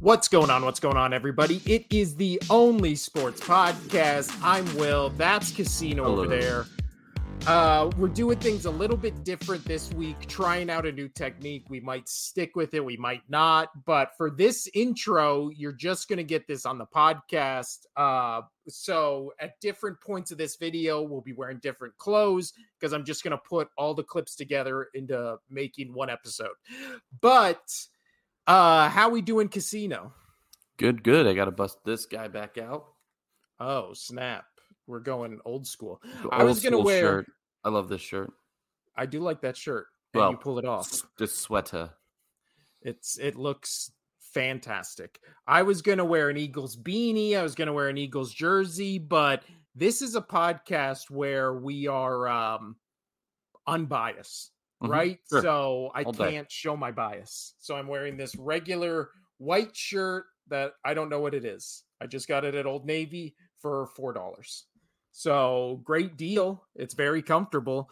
What's going on? What's going on, everybody? It is the only sports podcast. I'm Will. That's Casino Hello. over there. Uh, we're doing things a little bit different this week, trying out a new technique. We might stick with it, we might not. But for this intro, you're just going to get this on the podcast. Uh, so at different points of this video, we'll be wearing different clothes because I'm just going to put all the clips together into making one episode. But uh, how we doing, Casino? Good, good. I got to bust this guy back out. Oh, snap. We're going old school. The I was gonna wear- Shirt. I love this shirt. I do like that shirt. And Well, you pull it off. This sweater. It's it looks fantastic. I was gonna wear an Eagles beanie. I was gonna wear an Eagles jersey, but this is a podcast where we are um unbiased, Mhm, right? sure. So I All can't show my bias. So I'm wearing this regular white shirt that I don't know what it is. I just got it at Old Navy for four dollars. So great deal. It's very comfortable.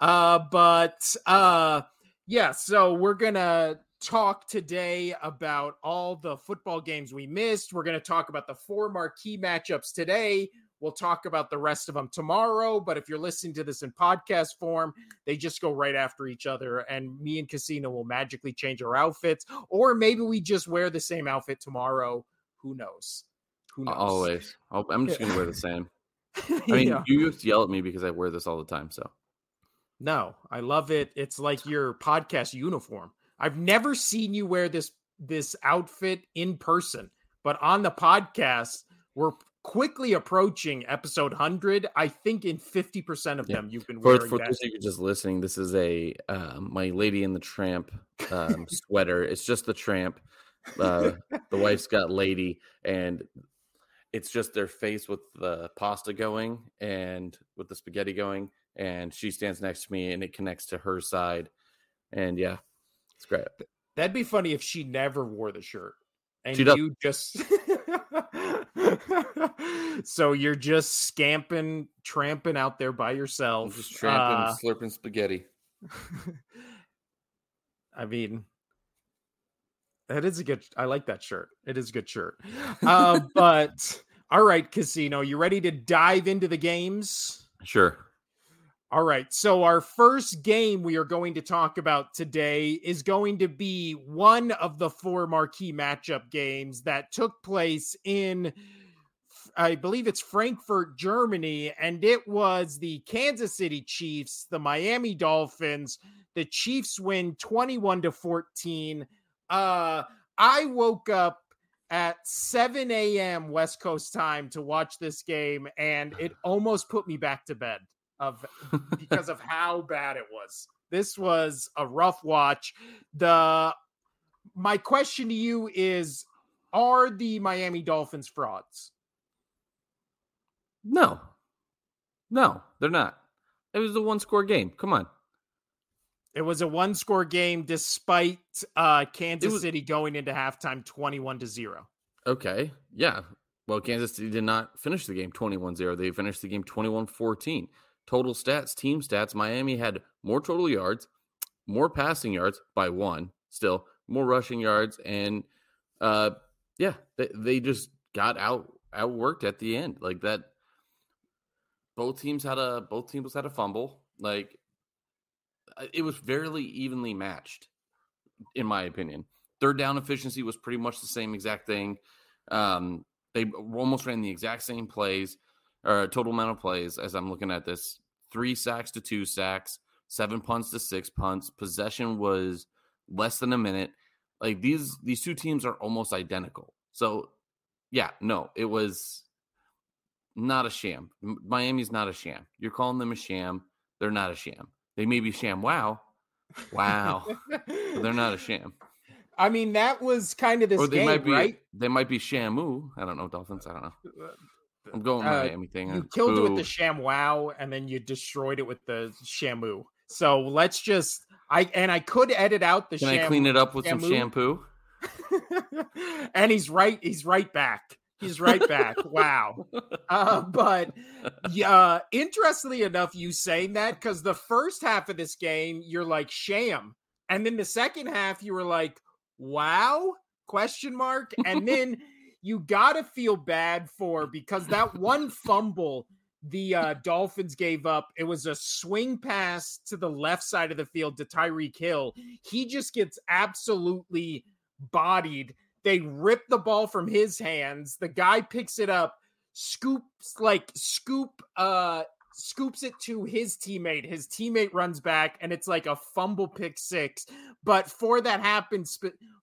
Uh, but uh, yeah, so we're gonna talk today about all the football games we missed. We're gonna talk about the four marquee matchups today. We'll talk about the rest of them tomorrow. But if you're listening to this in podcast form, they just go right after each other, and me and Casino will magically change our outfits, or maybe we just wear the same outfit tomorrow. Who knows? Who knows? Always. I'll- I'm just going to wear the same. I I mean, you used to yell at me because I wear this all the time. So No, I love it. It's like your podcast uniform. I've never seen you wear this this outfit in person, but on the podcast, we're quickly approaching episode 100. I think in 50% of Yeah. them you've been for, wearing for that. those of you just listening, this is a um, my Lady in the Tramp um, sweater. It's just the tramp. Uh, the wife's got lady, and it's just their face with the pasta going and with the spaghetti going, and she stands next to me, and it connects to her side, and yeah, it's great. That'd be funny if she never wore the shirt and She does- you just So you're just scamping, tramping out there by I'm yourself. just tramping, Uh, slurping spaghetti. I mean, that is a good. I like that shirt. It is a good shirt. Uh, but all right, Casino, you ready to dive into the games? Sure. All right. So our first game we are going to talk about today is going to be one of the four marquee matchup games that took place in I believe it's Frankfurt, Germany, and it was the Kansas City Chiefs, the Miami Dolphins. The Chiefs win 21 to 14. Uh I woke up at 7 a.m. West Coast time to watch this game, and it almost put me back to bed of because of how bad it was. This was a rough watch. The my question to you is are the Miami Dolphins frauds? No, no, they're not. It was a one score game. Come on. It was a one score game despite uh Kansas was- City going into halftime 21 to 0. Okay. Yeah. Well, Kansas City did not finish the game 21 0. They finished the game 21 14. Total stats, team stats Miami had more total yards, more passing yards by one, still, more rushing yards. And uh, yeah, they, they just got out outworked at the end. Like that. Both teams had a both teams had a fumble. Like uh, it was fairly evenly matched, in my opinion. Third down efficiency was pretty much the same exact thing. Um, they almost ran the exact same plays, or total amount of plays as I'm looking at this. Three sacks to two sacks, seven punts to six punts. Possession was less than a minute. Like these these two teams are almost identical. So yeah, no, it was not a sham. Miami's not a sham. You're calling them a sham. They're not a sham. They may be sham wow. Wow. but they're not a sham. I mean, that was kind of this or they game, might be right? they might be Shamu. I don't know Dolphins. I don't know. Uh, I'm going Uh, Miami thing. You uh, killed it with the. Sham Wow, and then you destroyed it with the Shamu. So let's just I and I could edit out the Can Sham I clean it up with some shampoo? and he's right. He's right back. He's right back. wow. Uh, but yeah, interestingly enough, you saying that because the first half of this game, you're like sham, and then the second half, you were like, wow, question mark and then you got to feel bad for because that one fumble the uh, Dolphins gave up. It was a swing pass to the left side of the field to Tyreek Hill. He just gets absolutely bodied. They rip the ball from his hands. The guy picks it up, scoops like scoop uh scoops it to his teammate. His teammate runs back, and it's like a fumble pick six. But for that happen,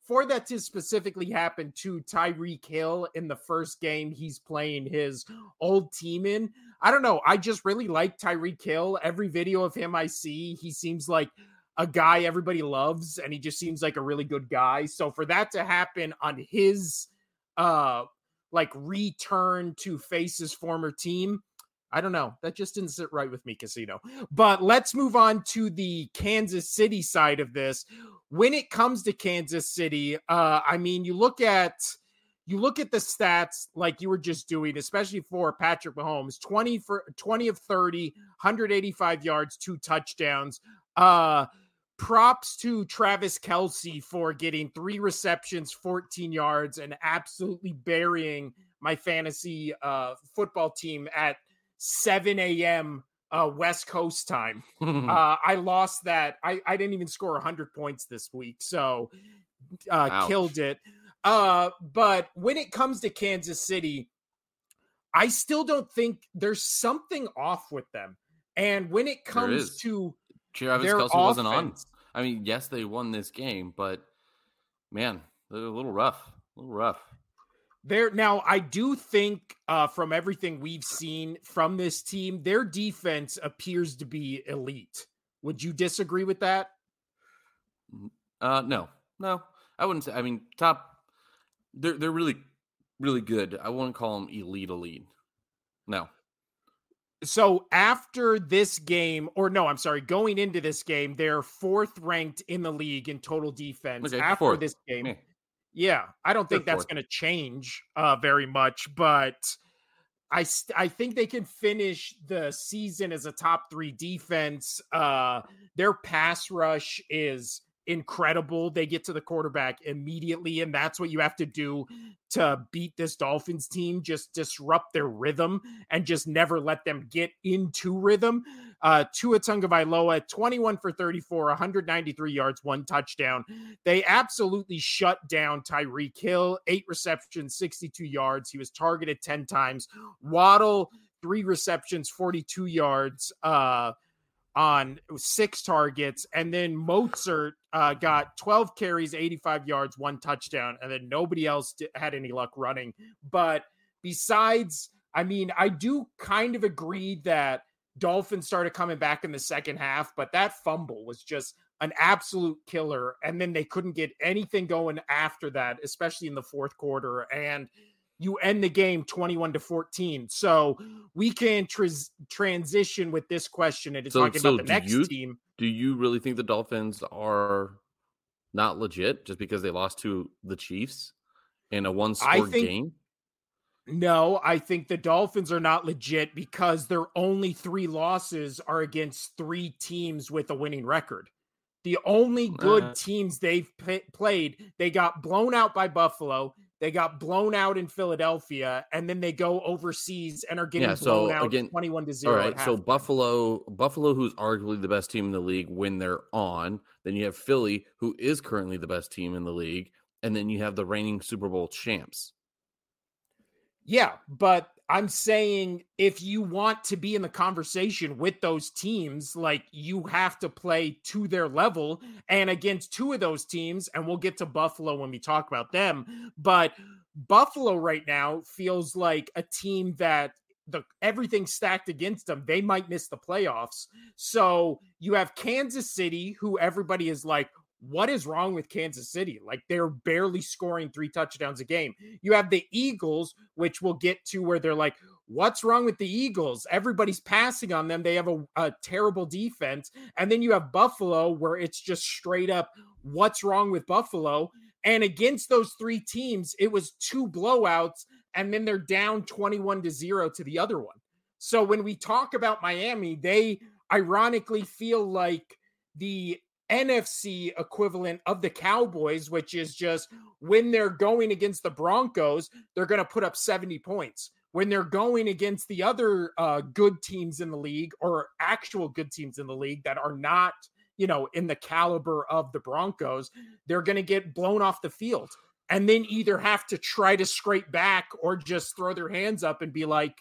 for that to specifically happen to Tyreek Hill in the first game he's playing his old team in, I don't know. I just really like Tyreek Hill. Every video of him I see, he seems like a guy everybody loves, and he just seems like a really good guy. So for that to happen on his uh like return to face his former team, I don't know. That just didn't sit right with me, Casino. But let's move on to the Kansas City side of this. When it comes to Kansas City, uh, I mean, you look at you look at the stats like you were just doing, especially for Patrick Mahomes 20 for 20 of 30, 185 yards, two touchdowns. Uh, props to Travis Kelce for getting three receptions, 14 yards, and absolutely burying my fantasy uh, football team at 7 a.m. Uh, West Coast time. uh, I lost that. I, I didn't even score 100 points this week, so uh, killed it. Uh, but when it comes to Kansas City, I still don't think there's something off with them. And when it comes to Travis Kelce offense, wasn't on. I mean, yes, they won this game, but man, they're a little rough. A little rough. There now, I do think uh, from everything we've seen from this team, their defense appears to be elite. Would you disagree with that? Uh, no, no, I wouldn't say. I mean, top they're they're really really good. I wouldn't call them elite elite. No. So after this game, or no, I'm sorry, going into this game, they're fourth ranked in the league in total defense. Okay, after fourth. this game, yeah I don't think that's going to change uh, very much, but I st- I think they can finish the season as a top three defense. Uh, their pass rush is incredible. They get to the quarterback immediately, and that's what you have to do to beat this Dolphins team. Just disrupt their rhythm and just never let them get into rhythm. Uh, Tua Tagovailoa, 21 for 34, 193 yards, one touchdown. They absolutely shut down Tyreek Hill, eight receptions, 62 yards. He was targeted 10 times. Waddle, three receptions, 42 yards. Uh, on six targets. And then Mostert uh, got 12 carries, 85 yards, one touchdown. And then nobody else had any luck running. But besides, I mean, I do kind of agree that Dolphins started coming back in the second half, but that fumble was just an absolute killer. And then they couldn't get anything going after that, especially in the fourth quarter. And you end the game 21 to 14. So we can transition with this question and so, talking so about the next you, team. Do you really think the Dolphins are not legit just because they lost to the Chiefs in a one score game? No, I think the Dolphins are not legit because their only three losses are against three teams with a winning record. The only good uh, teams they've p- played, they got blown out by Buffalo. They got blown out in Philadelphia, and then they go overseas and are getting yeah, so blown out again, twenty-one to zero. All right, so Buffalo, Buffalo, who's arguably the best team in the league when they're on. Then you have Philly, who is currently the best team in the league, and then you have the reigning Super Bowl champs. Yeah, but I'm saying if you want to be in the conversation with those teams, like you have to play to their level and against two of those teams, and we'll get to Buffalo when we talk about them. But Buffalo right now feels like a team that the everything stacked against them, they might miss the playoffs. So you have Kansas City, who everybody is like, what is wrong with Kansas City? Like they're barely scoring three touchdowns a game. You have the Eagles, which we'll get to where they're like, what's wrong with the Eagles? Everybody's passing on them. They have a, a terrible defense. And then you have Buffalo, where it's just straight up, what's wrong with Buffalo? And against those three teams, it was two blowouts, and then they're down 21 to zero to the other one. So when we talk about Miami, they ironically feel like the NFC equivalent of the Cowboys, which is just when they're going against the Broncos, they're going to put up 70 points. When they're going against the other uh, good teams in the league or actual good teams in the league that are not, you know, in the caliber of the Broncos, they're going to get blown off the field and then either have to try to scrape back or just throw their hands up and be like,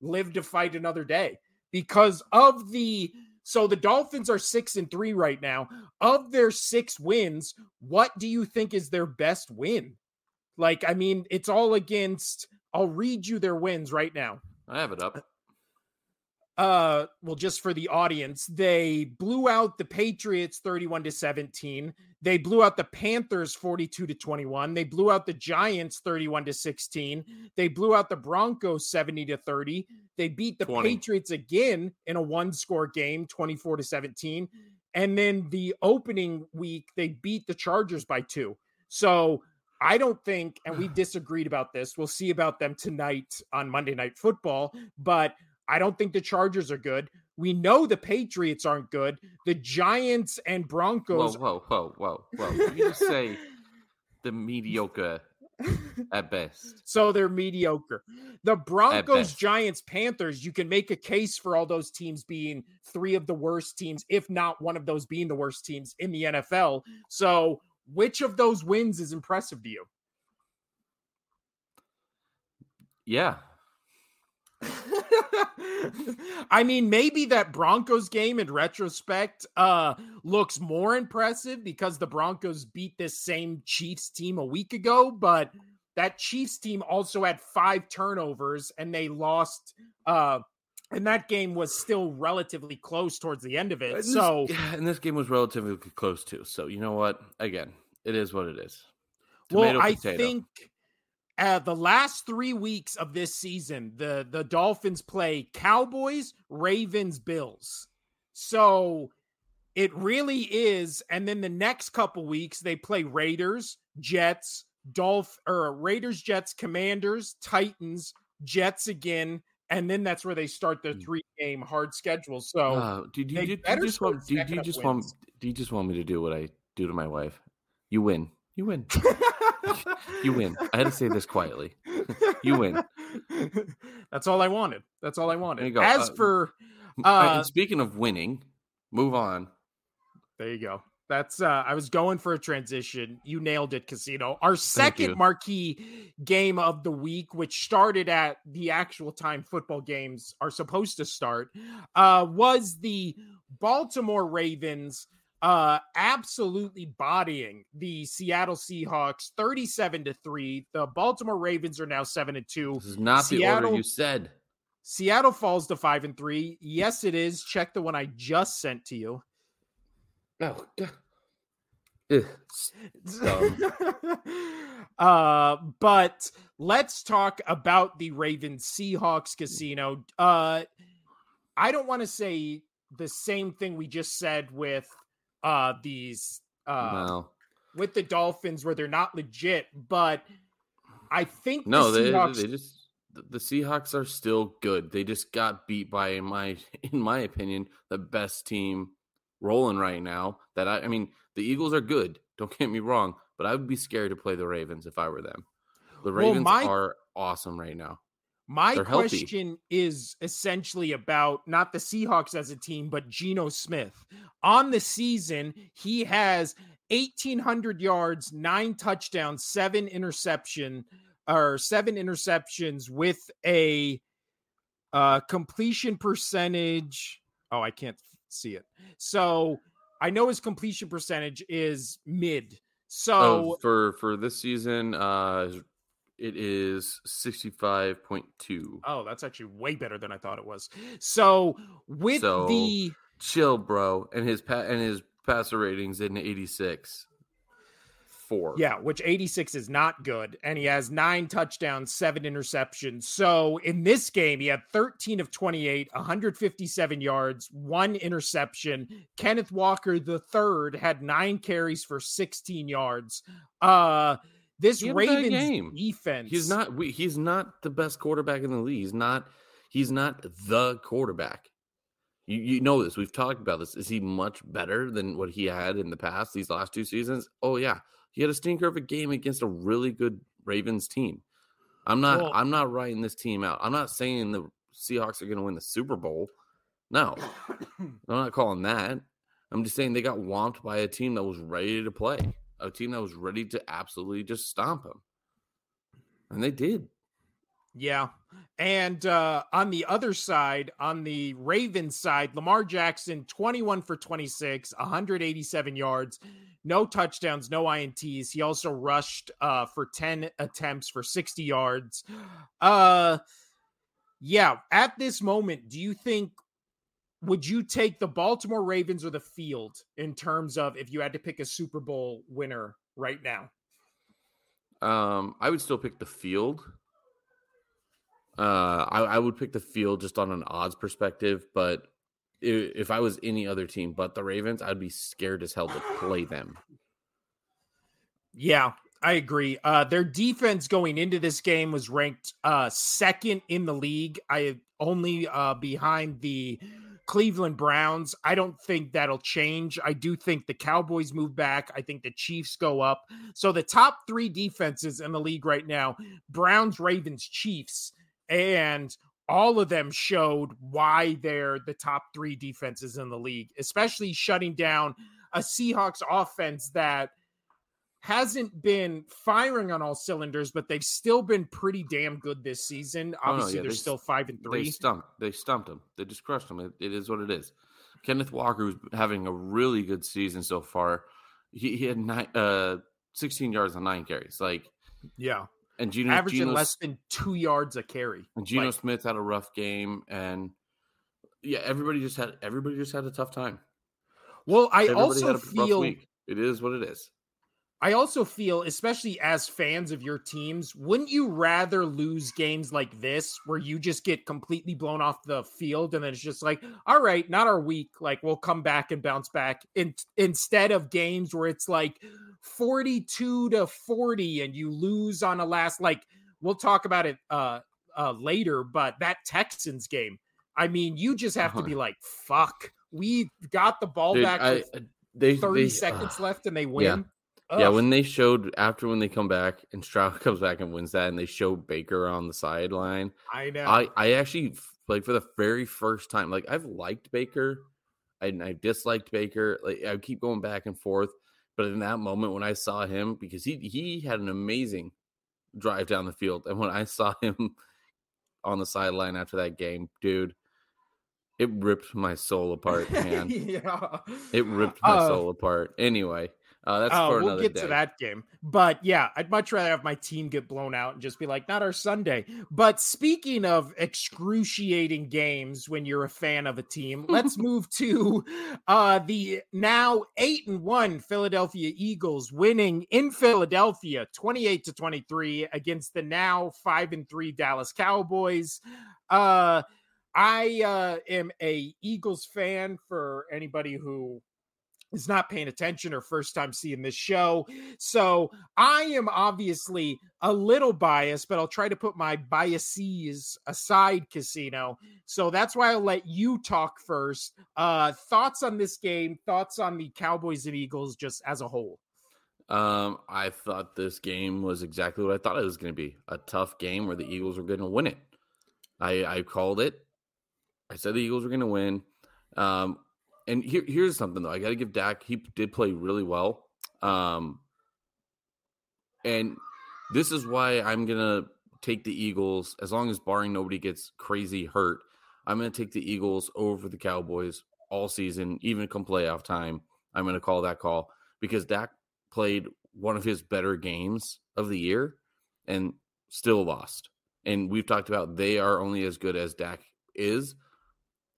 live to fight another day because of the so the Dolphins are six and three right now. Of their six wins, what do you think is their best win? Like, I mean, it's all against. I'll read you their wins right now. I have it up uh well just for the audience they blew out the patriots 31 to 17 they blew out the panthers 42 to 21 they blew out the giants 31 to 16 they blew out the broncos 70 to 30 they beat the 20. patriots again in a one score game 24 to 17 and then the opening week they beat the chargers by two so I don't think, and we disagreed about this. We'll see about them tonight on Monday Night Football. But I don't think the Chargers are good. We know the Patriots aren't good. The Giants and Broncos. Whoa, whoa, whoa, whoa, whoa. You just say the mediocre at best. So they're mediocre. The Broncos, Giants, Panthers, you can make a case for all those teams being three of the worst teams, if not one of those being the worst teams in the NFL. So which of those wins is impressive to you? Yeah, I mean, maybe that Broncos game in retrospect uh looks more impressive because the Broncos beat this same Chiefs team a week ago, but that Chiefs team also had five turnovers and they lost uh and that game was still relatively close towards the end of it. And so this, and this game was relatively close too. So you know what? Again, it is what it is. Tomato, well, I potato. think uh, the last three weeks of this season, the the Dolphins play Cowboys, Ravens, Bills. So it really is. And then the next couple weeks, they play Raiders, Jets, Dolph or Raiders, Jets, Commanders, Titans, Jets again. And then that's where they start their hmm. three game hard schedule. So uh, do, you, do, you just want do you just want do you just want me to do what I do to my wife? You win. You win. you win. I had to say this quietly. you win. That's all I wanted. That's all I wanted. As uh, for uh, speaking of winning, move on. There you go. That's uh I was going for a transition. You nailed it, Casino. Our second marquee game of the week, which started at the actual time football games are supposed to start, uh, was the Baltimore Ravens uh absolutely bodying the Seattle Seahawks 37 to 3. The Baltimore Ravens are now 7 and 2. This is not Seattle, the order you said. Seattle falls to 5 and 3. Yes, it is. Check the one I just sent to you. Oh, uh, but let's talk about the Ravens Seahawks casino. Uh, I don't want to say the same thing we just said with uh these uh no. with the Dolphins where they're not legit, but I think no, the Seahawks... they, they just the Seahawks are still good. They just got beat by in my in my opinion the best team rolling right now. That I, I mean the Eagles are good. Don't get me wrong, but I would be scared to play the Ravens if I were them. The Ravens well, my, are awesome right now. My They're question healthy. is essentially about not the Seahawks as a team, but Geno Smith. On the season, he has 1,800 yards, nine touchdowns, seven interception, or seven interceptions with a uh, completion percentage. Oh, I can't see it. So I know his completion percentage is mid. So oh, for for this season, uh, it is 65.2. Oh, that's actually way better than I thought it was. So, with so, the chill, bro, and his pa- and his passer ratings in 86. Four. Yeah, which 86 is not good. And he has nine touchdowns, seven interceptions. So in this game, he had 13 of 28, 157 yards, one interception. Kenneth Walker, the third, had nine carries for 16 yards. Uh, this Ravens defense. He's not. He's not the best quarterback in the league. He's not. He's not the quarterback. You, you know this. We've talked about this. Is he much better than what he had in the past these last two seasons? Oh yeah, he had a stinker of a game against a really good Ravens team. I'm not. Well, I'm not writing this team out. I'm not saying the Seahawks are going to win the Super Bowl. No, I'm not calling that. I'm just saying they got whomped by a team that was ready to play, a team that was ready to absolutely just stomp them, and they did. Yeah. And uh, on the other side, on the Ravens side, Lamar Jackson, 21 for 26, 187 yards, no touchdowns, no INTs. He also rushed uh, for 10 attempts for 60 yards. Uh, yeah, at this moment, do you think would you take the Baltimore Ravens or the field in terms of if you had to pick a Super Bowl winner right now? Um, I would still pick the field uh, I, I, would pick the field just on an odds perspective, but if, if, I was any other team but the Ravens, I'd be scared as hell to play them. Yeah, I agree. Uh, their defense going into this game was ranked uh, second in the league. I only uh, behind the Cleveland Browns. I don't think that'll change. I do think the Cowboys move back. I think the Chiefs go up. So the top three defenses in the league right now: Browns, Ravens, Chiefs and all of them showed why they're the top three defenses in the league, especially shutting down a Seahawks offense that hasn't been firing on all cylinders, but they've still been pretty damn good this season. Obviously, oh, yeah. they're they, still five and three. They stumped. They stumped them. They just crushed them. It, it is what it is. Kenneth Walker was having a really good season so far. He, he had nine, uh, 16 yards on nine carries. Like, yeah, and Geno, averaging Geno, less than two yards a carry. And Geno like, Smith had a rough game, and yeah, everybody just had everybody just had a tough time. Well, I everybody also feel it is what it is. I also feel, especially as fans of your teams, wouldn't you rather lose games like this where you just get completely blown off the field and then it's just like, all right, not our week. Like we'll come back and bounce back. In, instead of games where it's like 42 to 40 and you lose on a last, like we'll talk about it uh, uh, later, but that Texans game, I mean, you just have uh-huh. to be like, fuck, we got the ball Dude, back. I, they, 30 they, seconds uh, left and they win. Yeah Ugh. Yeah, when they showed after when they come back and Stroud comes back and wins that, and they show Baker on the sideline. I know. I I actually like for the very first time. Like I've liked Baker, and I disliked Baker. Like I keep going back and forth, but in that moment when I saw him, because he he had an amazing drive down the field, and when I saw him on the sideline after that game, dude, it ripped my soul apart, man. yeah, it ripped my uh, soul apart. Anyway, uh, that's uh, for we'll get day. to that game. But yeah, I'd much rather have my team get blown out and just be like, not our Sunday. But speaking of excruciating games when you're a fan of a team, let's move to uh, the now eight and one Philadelphia Eagles winning in Philadelphia 28 to 23 against the now five and three Dallas Cowboys. Uh, I uh, am a Eagles fan for anybody who is not paying attention or first time seeing this show. So I am obviously a little biased, but I'll try to put my biases aside, Casino. So that's why I'll let you talk first. Uh, thoughts on this game, thoughts on the Cowboys and Eagles just as a whole. Um, I thought this game was exactly what I thought it was going to be a tough game where the Eagles were going to win it. I, I called it. I said the Eagles were going to win. Um, and here, here's something though. I got to give Dak. He did play really well. Um, and this is why I'm gonna take the Eagles as long as barring nobody gets crazy hurt. I'm gonna take the Eagles over the Cowboys all season, even come playoff time. I'm gonna call that call because Dak played one of his better games of the year and still lost. And we've talked about they are only as good as Dak is,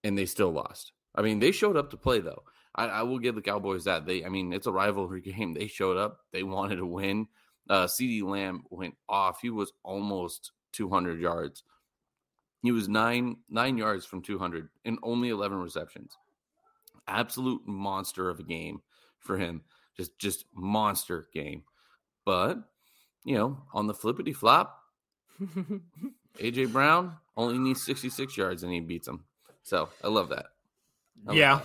and they still lost. I mean, they showed up to play though. I, I, will give the Cowboys that. They, I mean, it's a rivalry game. They showed up. They wanted to win. Uh, CeeDee Lamb went off. He was almost 200 yards. He was nine nine yards from 200 and only 11 receptions. Absolute monster of a game for him. Just just monster game. But you know, on the flippity flop, AJ Brown only needs 66 yards and he beats him. So I love that. Yeah.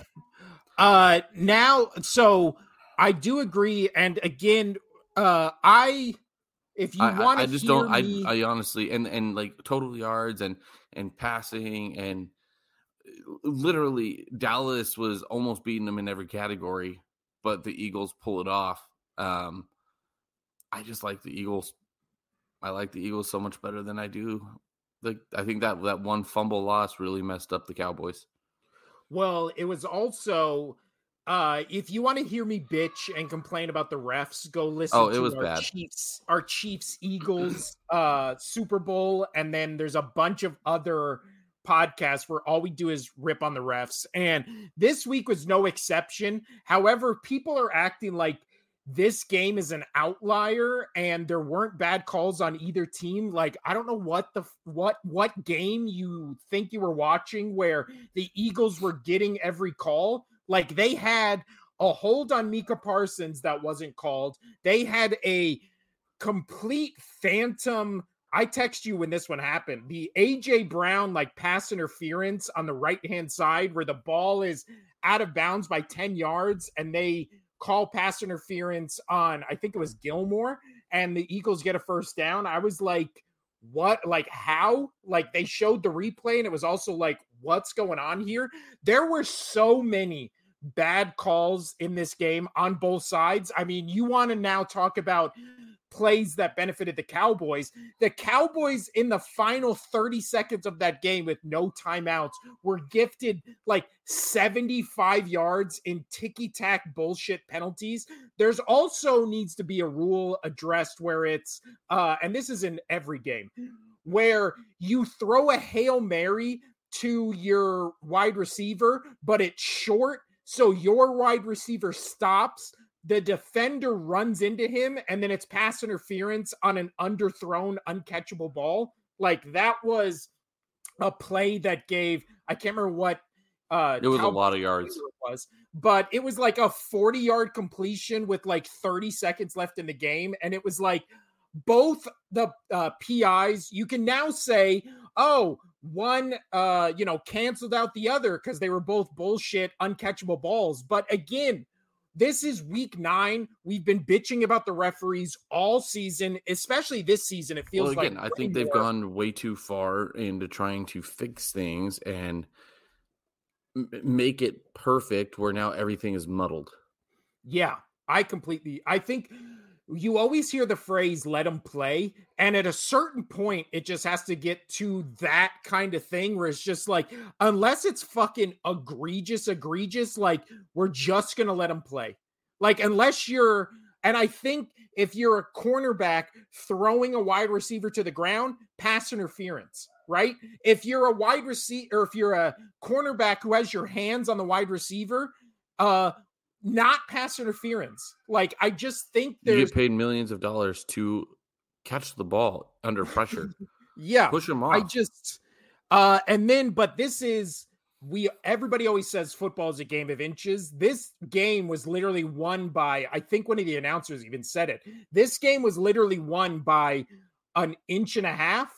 Uh, now, so I do agree, and again, uh, I if you want, I, I just don't. Me... I, I honestly and and like total yards and and passing and uh, literally Dallas was almost beating them in every category, but the Eagles pull it off. Um, I just like the Eagles. I like the Eagles so much better than I do. Like I think that that one fumble loss really messed up the Cowboys. Well, it was also uh, if you want to hear me bitch and complain about the refs, go listen oh, it to was our bad. Chiefs, our Chiefs Eagles uh, Super Bowl, and then there's a bunch of other podcasts where all we do is rip on the refs. And this week was no exception. However, people are acting like this game is an outlier and there weren't bad calls on either team like i don't know what the what what game you think you were watching where the eagles were getting every call like they had a hold on Micah Parsons that wasn't called. They had a complete phantom. I text you when this one happened. The AJ Brown like pass interference on the right hand side where the ball is out of bounds by 10 yards and they call pass interference on I think it was Gilmore and the Eagles get a first down. I was like what like how like they showed the replay and it was also like what's going on here there were so many bad calls in this game on both sides. I mean, you want to now talk about plays that benefited the Cowboys. The Cowboys in the final 30 seconds of that game with no timeouts were gifted like 75 yards in ticky tack bullshit penalties. There's also needs to be a rule addressed where it's uh and this is in every game where you throw a Hail Mary to your wide receiver, but it's short so your wide receiver stops, the defender runs into him, and then it's pass interference on an underthrown, uncatchable ball. Like that was a play that gave I can't remember what uh it was a lot of yards it was but it was like a 40 yard completion with like 30 seconds left in the game and it was like both the uh, PIs you can now say oh one uh you know canceled out the other because they were both bullshit uncatchable balls but again this is week nine we've been bitching about the referees all season especially this season it feels well, again like i think they've more. gone way too far into trying to fix things and make it perfect where now everything is muddled yeah i completely i think you always hear the phrase let them play and at a certain point it just has to get to that kind of thing where it's just like unless it's fucking egregious egregious like we're just gonna let them play. Like unless you're and i think if you're a cornerback throwing a wide receiver to the ground pass interference right? If you're a wide receiver or if you're a cornerback who has your hands on the wide receiver uh not pass interference. Like I just think there's you get paid millions of dollars to catch the ball under pressure. yeah, push them off. I just uh and then but this is we everybody always says football is a game of inches. This game was literally won by I think one of the announcers even said it. This game was literally won by an inch and a half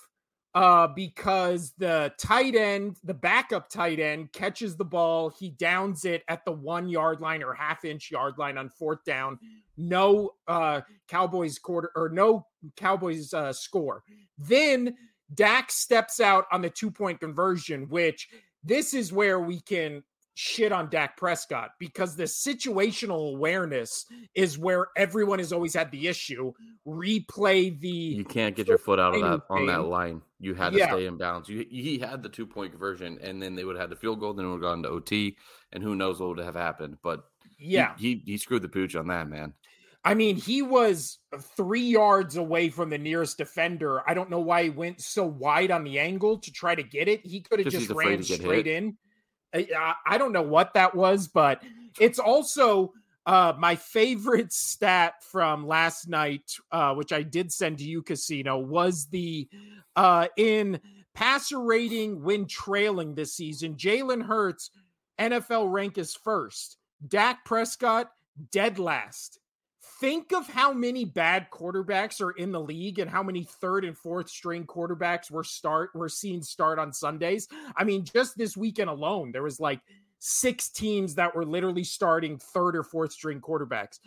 uh, because the tight end, the backup tight end, catches the ball. He downs it at the one yard line or half inch yard line on fourth down. No uh, Cowboys quarter or no Cowboys uh, score. Then Dak steps out on the two point conversion, which this is where we can shit on Dak Prescott because the situational awareness is where everyone has always had the issue. Replay the you can't get your foot out of that on that line. You had to yeah. stay in bounds. You, he had the two point conversion, and then they would have had the field goal. Then it would have gone to OT, and who knows what would have happened. But yeah, he, he, he screwed the pooch on that man. I mean, he was three yards away from the nearest defender. I don't know why he went so wide on the angle to try to get it. He could have just ran straight hit. in. I, I don't know what that was, but it's also uh, my favorite stat from last night, uh, which I did send to you, Casino, was the uh, in passer rating when trailing this season. Jalen Hurts, NFL rank is first. Dak Prescott, dead last think of how many bad quarterbacks are in the league and how many third and fourth string quarterbacks were start we're seeing start on Sundays. I mean, just this weekend alone, there was like six teams that were literally starting third or fourth string quarterbacks.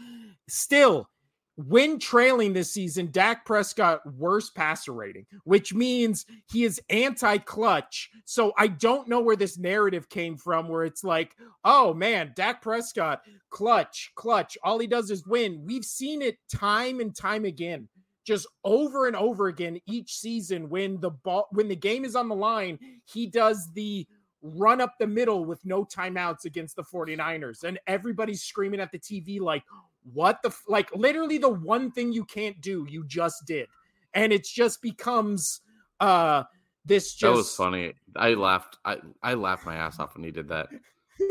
Still, when trailing this season, Dak Prescott worse passer rating, which means he is anti-clutch. So I don't know where this narrative came from, where it's like, oh man, Dak Prescott, clutch, clutch. All he does is win. We've seen it time and time again, just over and over again each season. When the ball, when the game is on the line, he does the run up the middle with no timeouts against the 49ers. And everybody's screaming at the TV, like, what the, f-? like, literally the one thing you can't do, you just did. And it just becomes, uh, this just. That was funny. I laughed. I, I laughed my ass off when he did that.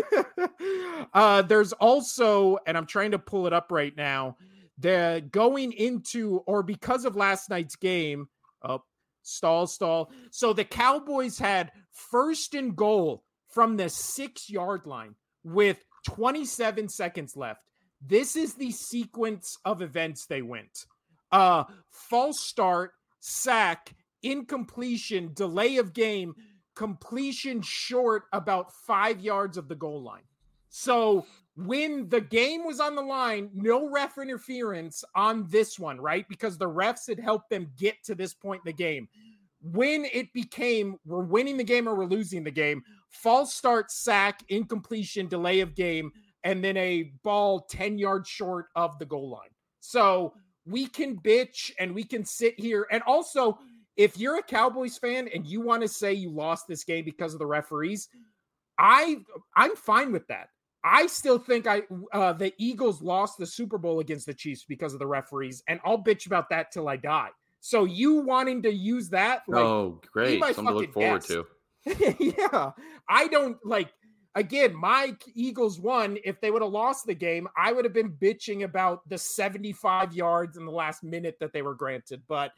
uh, there's also, and I'm trying to pull it up right now, the going into or because of last night's game, oh, stall, stall. So the Cowboys had first and goal from the six yard line with 27 seconds left. This is the sequence of events they went. Uh false start, sack, incompletion, delay of game, completion short about 5 yards of the goal line. So when the game was on the line, no ref interference on this one, right? Because the refs had helped them get to this point in the game when it became we're winning the game or we're losing the game, false start, sack, incompletion, delay of game, and then a ball 10 yards short of the goal line. So we can bitch and we can sit here. And also, if you're a Cowboys fan and you want to say you lost this game because of the referees, I I'm fine with that. I still think I uh, the Eagles lost the Super Bowl against the Chiefs because of the referees, and I'll bitch about that till I die. So you wanting to use that? Like, oh, great! Something to look forward guess. to. yeah, I don't like. Again, my Eagles won. If they would have lost the game, I would have been bitching about the 75 yards in the last minute that they were granted. But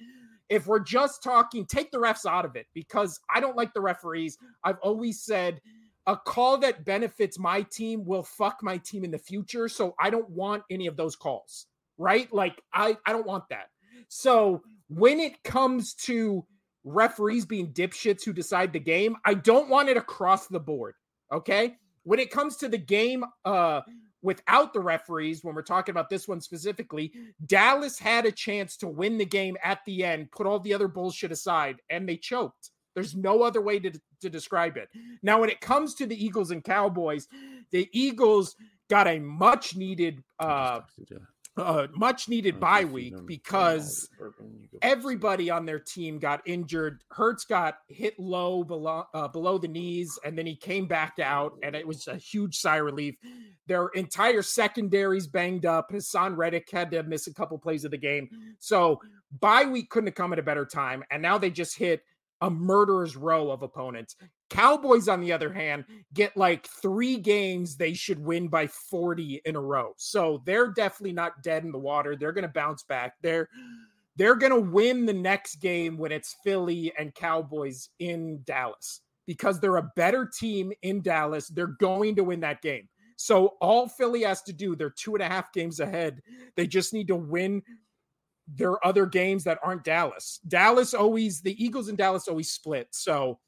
if we're just talking, take the refs out of it because I don't like the referees. I've always said a call that benefits my team will fuck my team in the future. So I don't want any of those calls, right? Like I, I don't want that. So when it comes to referees being dipshits who decide the game, I don't want it across the board. Okay. When it comes to the game, uh, without the referees, when we're talking about this one specifically, Dallas had a chance to win the game at the end, put all the other bullshit aside, and they choked. There's no other way to, to describe it. Now, when it comes to the Eagles and Cowboys, the Eagles got a much needed uh, uh, much needed bye week because everybody on their team got injured. Hurts got hit low below uh, below the knees, and then he came back out, and it was a huge sigh of relief. Their entire secondaries banged up. Haason Reddick had to miss a couple plays of the game, so bye week couldn't have come at a better time. And now they just hit a murderer's row of opponents. Cowboys, on the other hand, get like three games they should win by 40 in a row. So they're definitely not dead in the water. They're going to bounce back. They're they're going to win the next game when it's Philly and Cowboys in Dallas because they're a better team in Dallas. They're going to win that game. So all Philly has to do, they're two and a half games ahead. They just need to win their other games that aren't Dallas. Dallas always, the Eagles and Dallas always split. So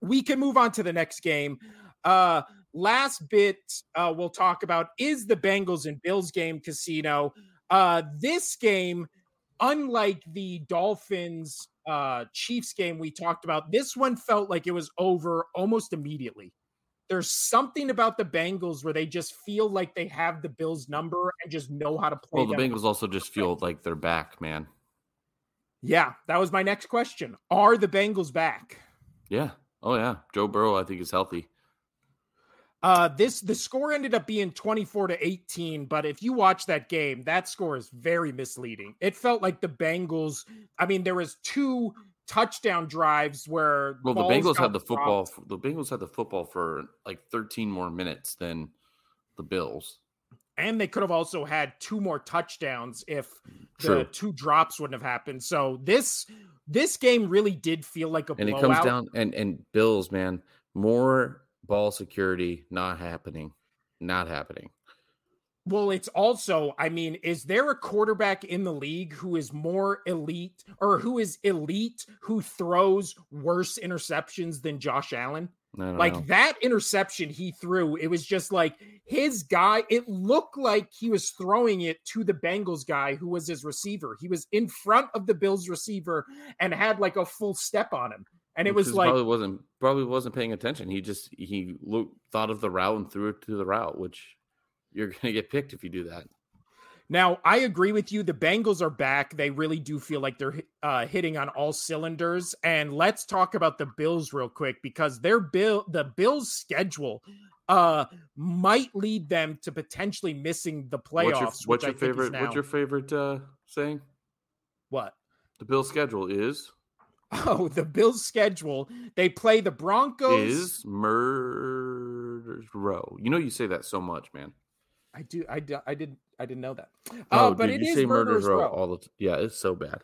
we can move on to the next game. Uh, last bit uh, we'll talk about is the Bengals and Bills game casino. Uh, this game, unlike the Dolphins uh, Chiefs game we talked about, this one felt like it was over almost immediately. There's something about the Bengals where they just feel like they have the Bills number and just know how to play. Well, the Bengals also just feel like they're back, man. Yeah, that was my next question. Are the Bengals back? Yeah, Oh yeah, Joe Burrow I think is healthy. Uh this the score ended up being 24 to 18, but if you watch that game, that score is very misleading. It felt like the Bengals, I mean there was two touchdown drives where Well, the Bengals had the football dropped. the Bengals had the football for like 13 more minutes than the Bills. And they could have also had two more touchdowns if True. the two drops wouldn't have happened. So this this game really did feel like a and blowout. it comes down and and Bills, man, more ball security not happening, not happening. Well, it's also, I mean, is there a quarterback in the league who is more elite or who is elite who throws worse interceptions than Josh Allen? Like know. that interception he threw, it was just like his guy. It looked like he was throwing it to the Bengals guy who was his receiver. He was in front of the Bills receiver and had like a full step on him. And it was like, probably wasn't probably wasn't paying attention. He just he looked thought of the route and threw it to the route, which you're gonna get picked if you do that. Now, I agree with you. The Bengals are back. They really do feel like they're uh, hitting on all cylinders. And let's talk about the Bills real quick because their bill, the Bills' schedule, uh, might lead them to potentially missing the playoffs. What's your, what's your favorite? now- What's your favorite uh, saying? what? The Bill schedule is Oh, the Bills' schedule. They play the Broncos. is murder row. You know you say that so much, man. I do. I, do, I did. I didn't know that. Oh, Uh, but dude, it you is say Murderers murder's row Row. all the t- yeah. It's so bad.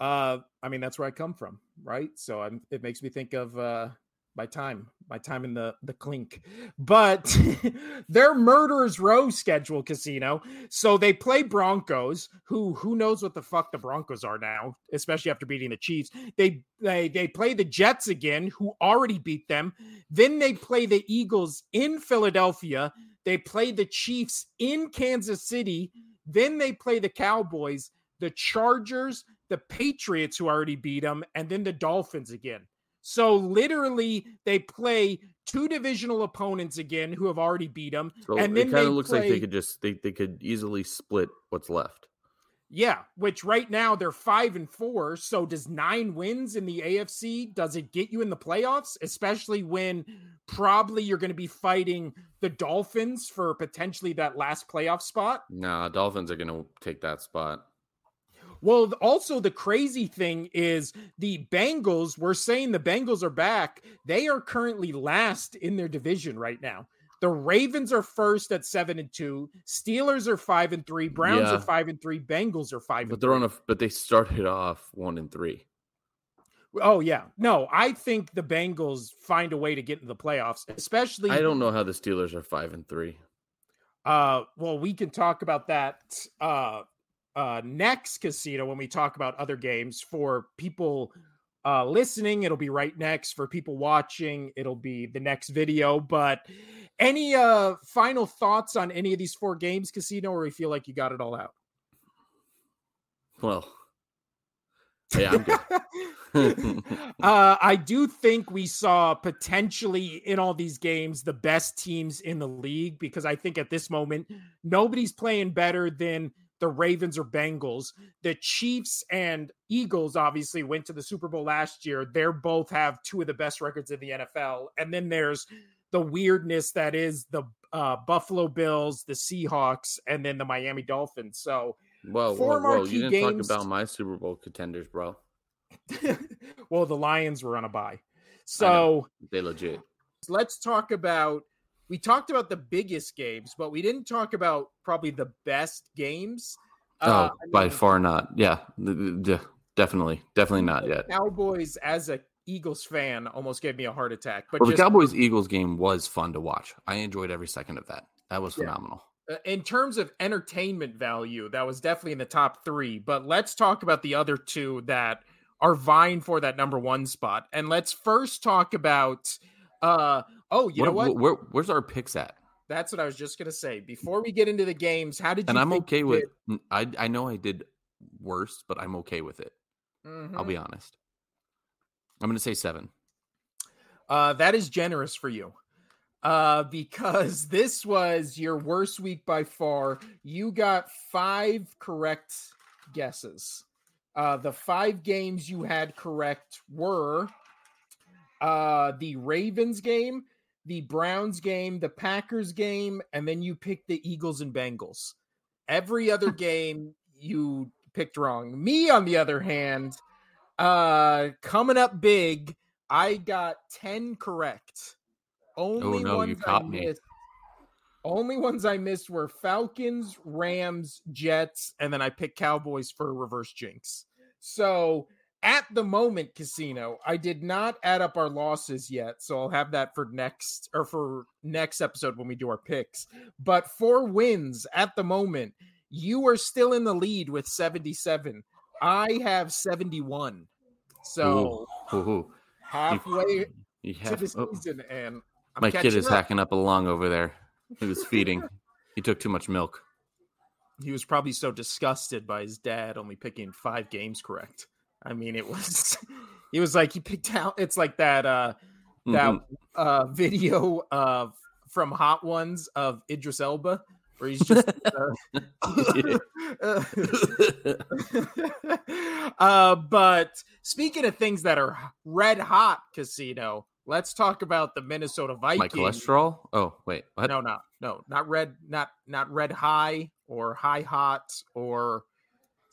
Uh, I mean, that's where I come from, right? So I'm, it makes me think of uh, my time, my time in the the clink. But their murderers row schedule casino. So they play Broncos, who who knows what the fuck the Broncos are now, especially after beating the Chiefs. They they they play the Jets again, who already beat them. Then they play the Eagles in Philadelphia. They play the Chiefs in Kansas City. Then they play the Cowboys, the Chargers, the Patriots, who already beat them, and then the Dolphins again. So literally, they play two divisional opponents again who have already beat them. So And it kind of looks like they could just they, they could easily split what's left. Yeah, which right now they're five and four. So does nine wins in the AFC does it get you in the playoffs? Especially when probably you're going to be fighting the Dolphins for potentially that last playoff spot. Nah, Dolphins are gonna take that spot. Well, also the crazy thing is the Bengals, we're saying the Bengals are back. They are currently last in their division right now. The Ravens are first at seven and two. Steelers are five and three. Browns Yeah. are five and three. Bengals are five. But and they're three. on a but they started off one and three. Oh yeah, no, I think the Bengals find a way to get into the playoffs, especially. I don't know how the Steelers are five and three. Uh, well, we can talk about that uh, uh, next casino when we talk about other games. For people uh, listening, it'll be right next. For people watching, it'll be the next video. But any uh final thoughts on any of these four games, casino, or you feel like you got it all out? Well, yeah, I'm good. uh, I do think we saw potentially in all these games the best teams in the league because I think at this moment nobody's playing better than the Ravens or Bengals. The Chiefs and Eagles obviously went to the Super Bowl last year. They're both have two of the best records in the NFL. And then there's the weirdness that is the uh, Buffalo Bills, the Seahawks, and then the Miami Dolphins. So, Whoa, whoa, whoa! You didn't games- talk about my Super Bowl contenders, bro. well, the Lions were on a bye. So, They legit. let's talk about we talked about the biggest games, but we didn't talk about probably the best games. Oh, Uh, I by mean, far not. Yeah, definitely, definitely not yet. Cowboys, as a Eagles fan, almost gave me a heart attack. But Well, the Cowboys Eagles game was fun to watch. I enjoyed every second of that. That was phenomenal. uh, in terms of entertainment value, that was definitely in the top three. But let's talk about the other two that are vying for that number one spot. And let's first talk about. uh Oh, you What- know what? Where, where's our picks at? That's what I was just gonna say. Before we get into the games, how did you? And I'm okay with. did? I I know I did worse, but I'm okay with it. I'll Mhm. be honest. I'm gonna say seven. Uh, that is generous for you. Uh, because this was your worst week by far. You got five correct guesses. Uh, the five games you had correct were uh, the Ravens game, the Browns game, the Packers game, and then you picked the Eagles and Bengals. Every other game you picked wrong. Me, on the other hand, uh, coming up big, I got 10 correct. Only Oh, no, ones I me. missed. Only ones I missed were Falcons, Rams, Jets, and then I picked Cowboys for a reverse jinx. So at the moment, Casino, I did not add up our losses yet, so I'll have that for next or for next episode when we do our picks. But for wins at the moment, you are still in the lead with 77. I have 71. So Ooh, ooh, ooh. Halfway You You to have, the oh, season, and I'm my kid is up. hacking up a lung over there. He was feeding. he took too much milk. He was probably so disgusted by his dad only picking five games correct. I mean, it was. He was like he picked out. It's like that. uh that Mhm. uh video of from Hot Ones of Idris Elba, where he's just. uh, uh, but speaking of things that are red hot, casino. Let's talk about the Minnesota vikings my cholesterol. Oh wait, what? No, no, no, not red, not not red high or high hot or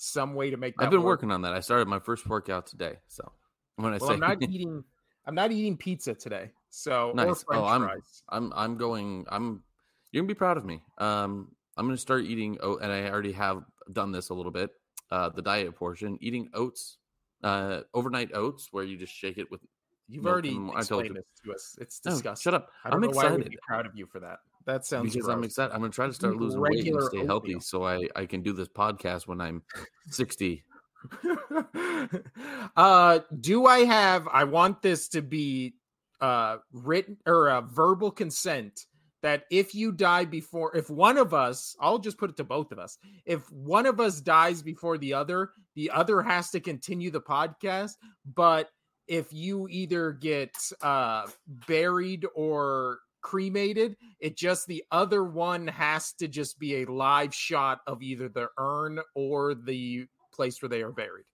some way to make. That I've been work. working on that. I started my first workout today. So when I Well, say I'm not eating. I'm not eating pizza today. So Nice. Oh, I'm- fries. I'm I'm going. I'm you're gonna be proud of me. Um, I'm gonna start eating oat, and I already have done this a little bit. Uh, the diet portion, eating oats, uh, overnight oats, where you just shake it with. You've already explained you. this to us. It's No, shut up! I don't I'm know why I would excited be proud of you for that. That sounds because I'm excited. I'm gonna try to start losing weight and stay healthy, so I I can do this podcast when I'm 60. uh do i have i want this to be uh written or a verbal consent that if you die before if one of us i'll just put it to both of us if one of us dies before the other the other has to continue the podcast but if you either get uh buried or cremated it just the other one has to just be a live shot of either the urn or the place where they are buried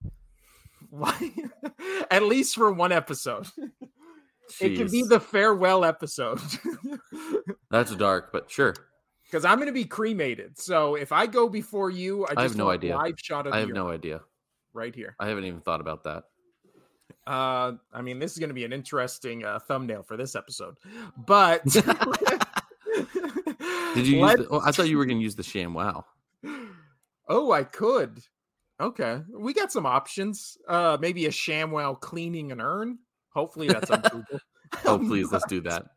why at least for one episode it can be the farewell episode That's dark, but sure. because i'm going to be cremated so if i go before you i just I have no idea. live shot of I have no idea. right here I haven't even thought about that. Uh i mean this is going to be an interesting uh, thumbnail for this episode but Did you use? The, oh, I thought you were gonna use the sham. Wow. Oh, I could. Okay, we got some options. Uh, maybe a ShamWow cleaning an urn. Hopefully that's on Google. Oh, please, let's do that.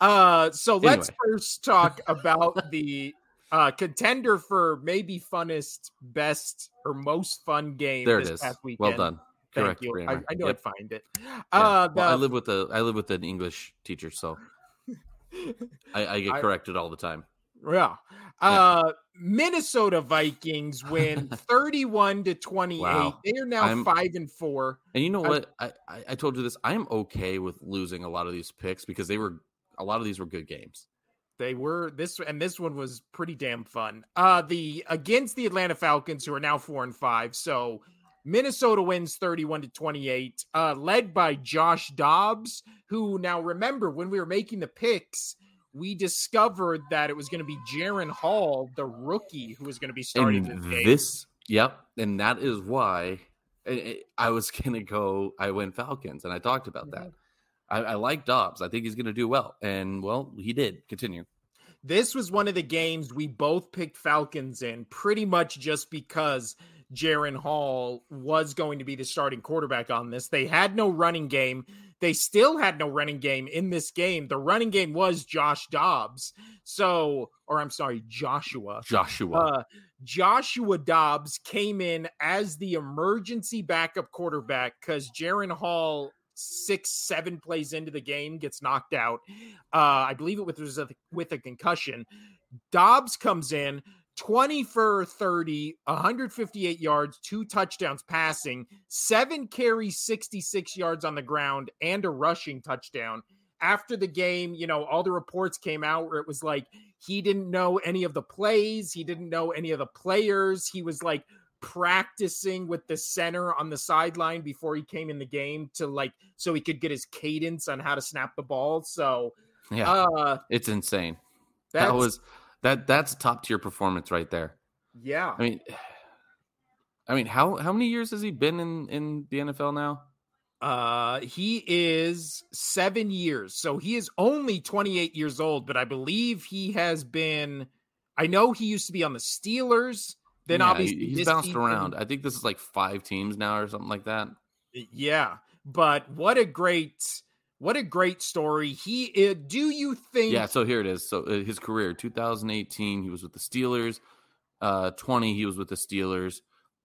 uh, so let's first talk about the uh contender for maybe funnest, best, or most fun game There it is. Well done. Thank Correct. you. I. I knew Yep. I'd find it. Yeah. Uh, Well, I live with a I live with an English teacher, so I, I get I- corrected all the time. Yeah. Uh Minnesota Vikings win 31 to 28. Wow. They are now I'm- 5 and 4. And you know what? I, I I told you this. I am okay with losing a lot of these picks because they were a lot of these were good games. They were this and this one was pretty damn fun. Uh the against the Atlanta Falcons who are now 4 and 5. So Minnesota wins 31 to 28, uh led by Josh Dobbs, who now remember when we were making the picks, we discovered that it was going to be Jaren Hall, the rookie, who was going to be starting and this game. yep, and that is why I, I- I was gonna go. I went Falcons, and I talked about that. Mm-hmm. I, I like Dobbs. I think he's gonna do well, and well, he did. Continue. this was one of the games we both picked Falcons in, pretty much just because Jaren Hall was going to be the starting quarterback on this. They had no running game. They still had no running game in this game. The running game was Josh Dobbs. So, or I'm sorry, Joshua. Joshua. Uh, Joshua Dobbs came in as the emergency backup quarterback because Jaren Hall, six, seven plays into the game, gets knocked out. Uh, I believe it was with, with a concussion. Dobbs comes in 20 for 30, 158 yards, two touchdowns passing, seven carries, 66 yards on the ground, and a rushing touchdown. After the game, you know, all the reports came out where it was like he didn't know any of the plays, he didn't know any of the players. He was like practicing with the center on the sideline before he came in the game to like so he could get his cadence on how to snap the ball. So, yeah, uh, it's insane. That was that. That's top tier performance right there. yeah. I mean, I mean, how how many years has he been in in the NFL now? Uh, he is seven years, so he is only 28 years old, but I believe he has been. I know he used to be on the Steelers. Then Yeah, obviously he's bounced around. I think this is like five teams now or something like that. Yeah, but what a great, what a great story. He uh, do you think? Yeah, so here it is. So uh, his career, 2018, he was with the Steelers. Uh, 20, he was with the Steelers.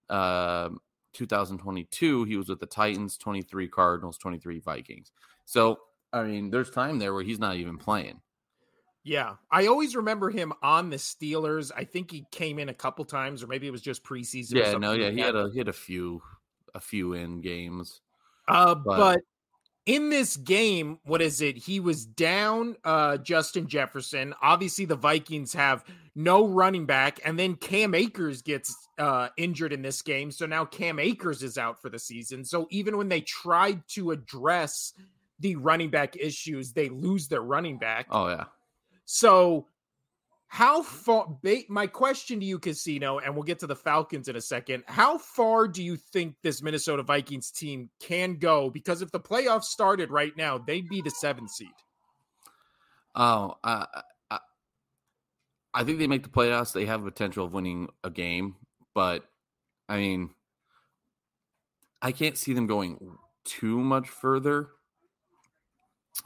Um 2022, he was with the Titans, 23 Cardinals, 23 Vikings. So, I mean, there's time there where he's not even playing. Yeah, I always remember him on the Steelers. I think he came in a couple times, or maybe it was just preseason. Yeah, no, yeah, he had a he had a few a few in games. Uh, but, but in this game, what is it? He was down uh Justin Jefferson. Obviously, the Vikings have no running back, and then Cam Akers gets uh injured in this game. So now Cam Akers is out for the season. So even when they tried to address the running back issues, they lose their running back. Oh yeah. So, how far? My question to you, Casino, and we'll get to the Falcons in a second. How far do you think this Minnesota Vikings team can go? Because if the playoffs started right now, they'd be the seventh seed. Oh, uh, I, think they make the playoffs. They have potential of winning a game, but I mean, I can't see them going too much further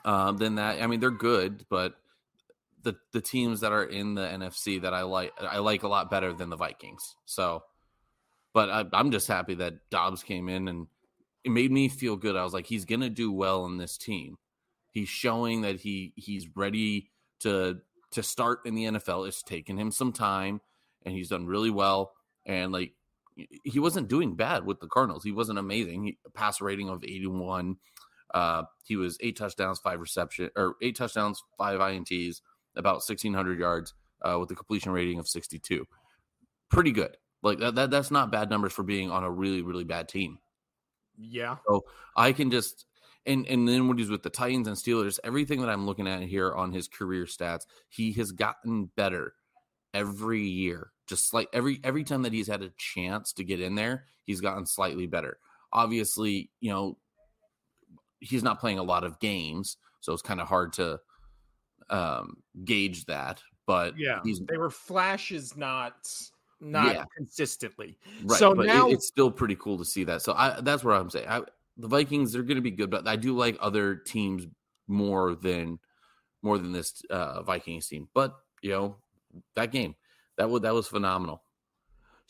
uh, than that. I mean, they're good, but the the teams that are in the NFC that I like I like a lot better than the Vikings. So, but I, I'm just happy that Dobbs came in and it made me feel good. I was like, he's gonna do well in this team. He's showing that he he's ready to to start in the NFL. It's taken him some time, and he's done really well. And like he wasn't doing bad with the Cardinals. He wasn't amazing. He, pass rating of 81. Uh, he was eight touchdowns, five reception or eight touchdowns, five ints, about 1,600 yards uh, with a completion rating of 62. Pretty good. Like that, that, that's not bad numbers for being on a really, really bad team. Yeah. So I can just and and then when he's with the Titans and Steelers, everything that I'm looking at here on his career stats, he has gotten better every year. Just like every every time that he's had a chance to get in there, he's gotten slightly better. Obviously, you know, he's not playing a lot of games, so it's kind of hard to um, gauge that. But yeah, they were flashes, not not yeah. consistently. Right. So now it, it's still pretty cool to see that. So I, that's what I'm saying. I, the Vikings are going to be good, but I do like other teams more than more than this uh, Vikings team. But you know that game that was that was phenomenal.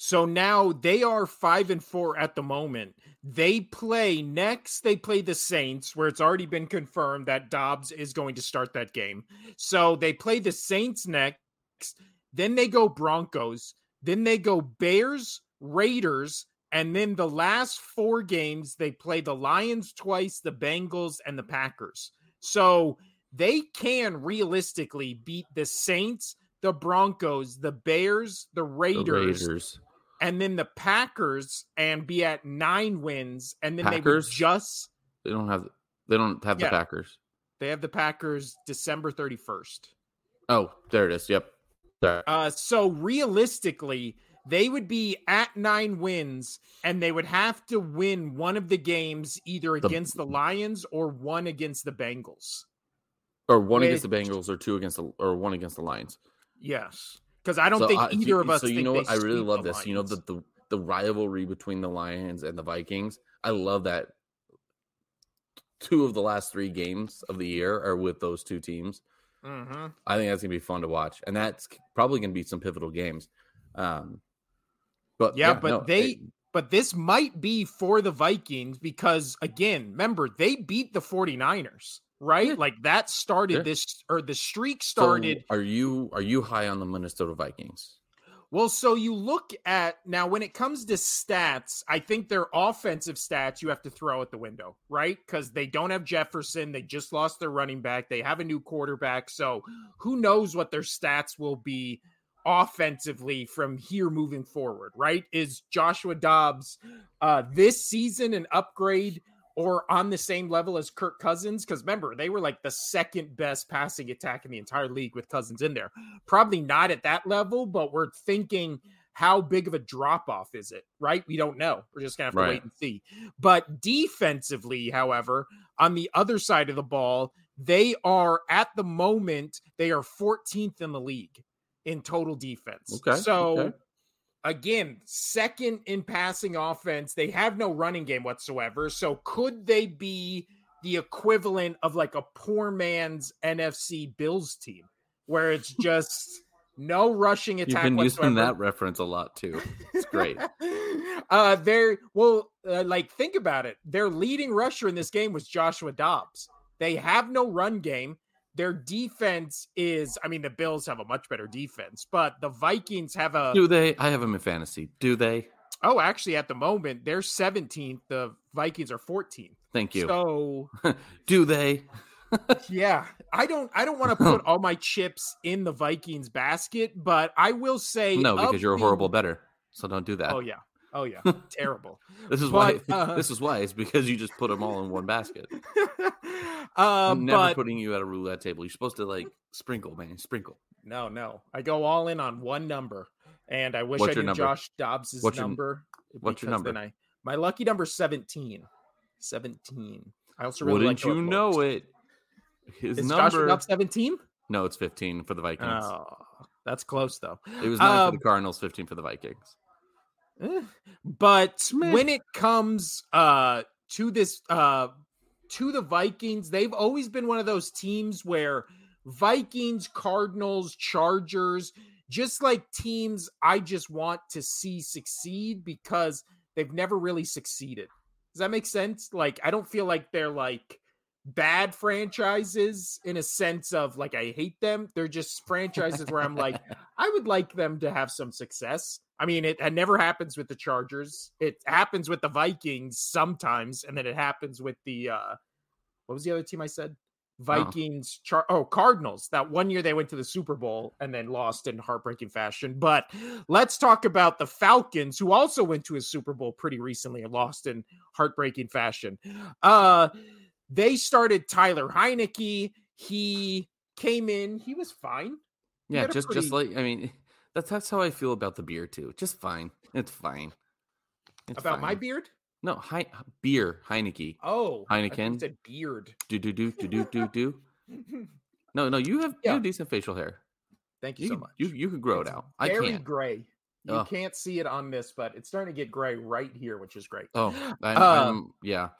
So now they are five and four at the moment. They play next, they play the Saints, where it's already been confirmed that Dobbs is going to start that game. So they play the Saints next, then they go Broncos, then they go Bears, Raiders, and then the last four games, they play the Lions twice, the Bengals, and the Packers. So they can realistically beat the Saints, the Broncos, the Bears, the Raiders, the Raiders and then the Packers and be at nine wins, and then Packers? they would just they don't have they don't have yeah, the Packers. They have the Packers December thirty first. Oh, there it is. Yep. There. Uh, so realistically, they would be at nine wins, and they would have to win one of the games either against the, the Lions or one against the Bengals, or one against the Bengals, or two against the or one against the Lions. Yes because I don't so, think either uh, of us. So you know what? I really love this. Lions. You know the, the the rivalry between the Lions and the Vikings. I love that. Two of the last three games of the year are with those two teams. Mm-hmm. I think that's gonna be fun to watch, and that's probably gonna be some pivotal games. Um, but yeah, yeah but no, they. It, but this might be for the Vikings because again, remember they beat the 49ers right? Like that started this or the streak started. So are you are you high on the Minnesota Vikings? Well, so you look at now when it comes to stats, I think their offensive stats you have to throw at the window, right? Because they don't have Jefferson. They just lost their running back. They have a new quarterback. So who knows what their stats will be offensively from here moving forward, right? Is Joshua Dobbs uh, this season an upgrade or on the same level as Kirk Cousins. Because remember, they were like the second best passing attack in the entire league with Cousins in there. Probably not at that level, but we're thinking how big of a drop off is it, right? We don't know. We're just going to have to right. wait and see. But defensively, however, on the other side of the ball, they are at the moment, they are 14th in the league in total defense. Okay. So. Okay again, second in passing offense. They have no running game whatsoever. So could they be the equivalent of like a poor man's NFC Bills team where it's just no rushing attack? You've been whatsoever. using that reference a lot too. It's great. uh, there. Well, uh, like think about it. Their leading rusher in this game was Joshua Dobbs. They have no run game. Their defense is, I mean, the Bills have a much bettor defense, but the Vikings have a. Do they? I have them in fantasy. Do they? Oh, actually, at the moment, they're 17th. The Vikings are 14th. Thank you. So, do they? yeah, I don't. I don't want to put all my chips in the Vikings basket, but I will say no because you're a the- horrible better. So don't do that. Oh yeah, oh yeah, terrible. This is But, why. uh, this is why. It's because you just put them all in one basket. uh, I'm never but putting you at a roulette table. You're supposed to like sprinkle, man. Sprinkle. no, no, I go all in on one number, and I wish What's I knew number? Josh Dobbs's What's your- number. what's your then number? I my lucky number 17. 17. I also really Wouldn't like you know it? His Is number. Dobbs 17? No, it's 15 for the Vikings. Oh, that's close though. it was nine for um, the Cardinals, 15 for the Vikings. But Meh. when it comes uh to this uh to the Vikings, they've always been one of those teams where Vikings, Cardinals, Chargers, just like teams I just want to see succeed because they've never really succeeded. Does that make sense? Like I don't feel like they're like bad franchises in a sense of like I hate them. They're just franchises where I'm like I would like them to have some success. I mean, it, it never happens with the Chargers. It happens with the Vikings sometimes, and then it happens with the uh what was the other team I said? Vikings, Char- oh Cardinals. That one year they went to the Super Bowl and then lost in heartbreaking fashion. But let's talk about the Falcons, who also went to a Super Bowl pretty recently and lost in heartbreaking fashion. Uh, they started Taylor Heinicke. He came in. He was fine. He Yeah, had a just just like I mean, that's that's how I feel about the beer too. Just fine. It's fine. It's about my beard. No, hi, beer Heineke. Oh, I thought you Heineken? said beard. Do do do do do do do. No, no, you have you have decent facial hair. Thank you, You so can- much. you you could grow It's it out. I can't. gray. You Ugh. can't see it on this, but it's starting to get gray right here, which is great. Oh, I'm, Uh, I'm yeah.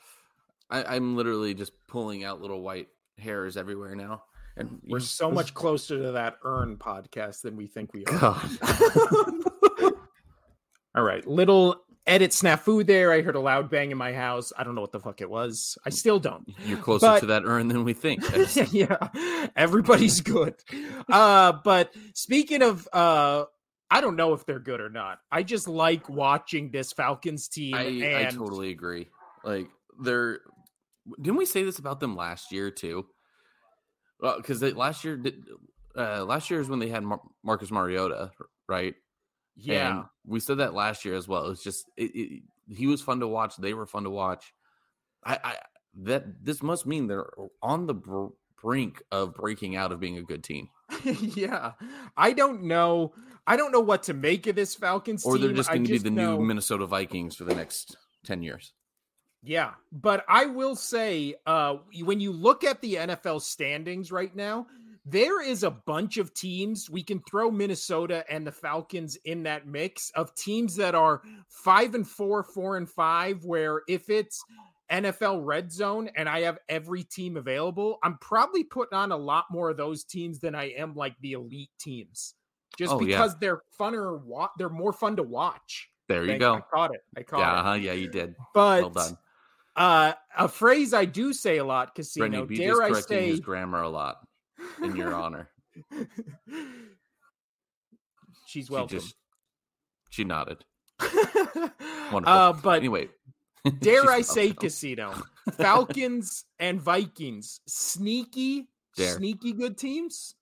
I, I'm literally just pulling out little white hairs everywhere now. And We're so much closer to that urn podcast than we think we are. All right, little edit snafu there. I heard a loud bang in my house. I don't know what the fuck it was. I still don't. You're closer But- to that urn than we think. Yeah, everybody's good. Uh, but speaking of, uh, I don't know if they're good or not. I just like watching this Falcons team. I, and I totally agree. Like they're didn't we say this about them last year too? Well, because last year, did- uh, last year is when they had Mar- Marcus Mariota, right? yeah. And we said that last year as well. It's just it, it, he was fun to watch. They were fun to watch. I, I that this must mean they're on the br- brink of breaking out of being a good team, yeah, I don't know. I don't know what to make of this Falcons or they're just going to be the know- new Minnesota Vikings for the next ten years. Yeah, but I will say, uh, when you look at the NFL standings right now, there is a bunch of teams. We can throw Minnesota and the Falcons in that mix of teams that are five and four, four and five. Where if it's NFL red zone and I have every team available, I'm probably putting on a lot more of those teams than I am like the elite teams, just Oh, yeah. because they're funner. Wa- they're more fun to watch. There you go. I caught it. I caught Yeah, it. uh-huh, yeah, you did. But Well done. Uh, a phrase I do say a lot, Casino. Brittany, dare I say? his grammar a lot in your honor. She's She welcome. just she nodded. uh, but Anyway, dare I say, welcome. Casino? Falcons and Vikings, sneaky, Dare. sneaky good teams.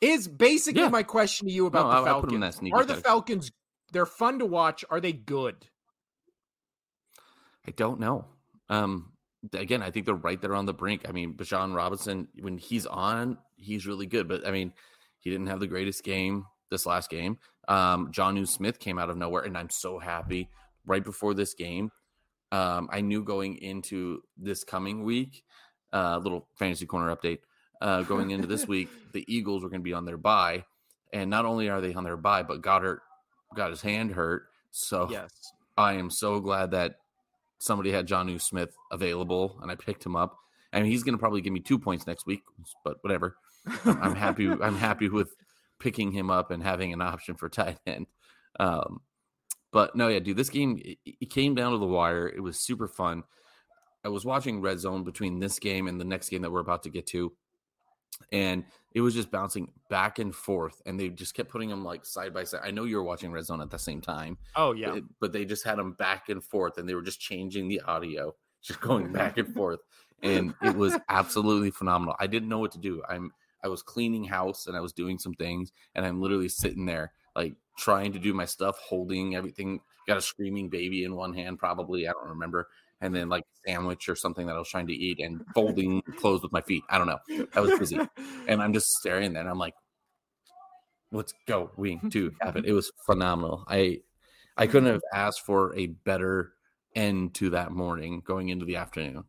Is basically Yeah. my question to you about No, the Falcons. put 'em sneaky Are the. Falcons? They're fun to watch. Are they good? I don't know. Um, again, I think they're right there on the brink. I mean, Bijan Robinson, when he's on, he's really good. But I mean, he didn't have the greatest game this last game. Um, Jonnu Smith came out of nowhere, and I'm so happy. Right before this game, um, I knew going into this coming week, uh, little fantasy corner update. Uh, going into this week, the Eagles were going to be on their bye, and not only are they on their bye, but Goedert got his hand hurt. So Yes. I am so glad that somebody had Jonnu Smith available and I picked him up. I mean, he's going to probably give me two points next week, but whatever. I'm happy. I'm happy with picking him up and having an option for tight end. Um, But no, yeah, dude, this game it, it came down to the wire. It was super fun. I was watching Red Zone between this game and the next game that we're about to get to, and it was just bouncing back and forth, and they just kept putting them like side by side. I know you were watching Red Zone at the same time. Oh yeah, but, but they just had them back and forth, and they were just changing the audio, just going back and forth, and it was absolutely phenomenal. I didn't know what to do. I'm I was cleaning house and I was doing some things, and I'm literally sitting there like trying to do my stuff, holding everything. Got a screaming baby in one hand, probably. I don't remember and then like sandwich or something that I was trying to eat and folding clothes with my feet. I don't know. I was busy. and I'm just staring there and I'm like, let's go. We do have it. It was phenomenal. I I couldn't have asked for a better end to that morning going into the afternoon.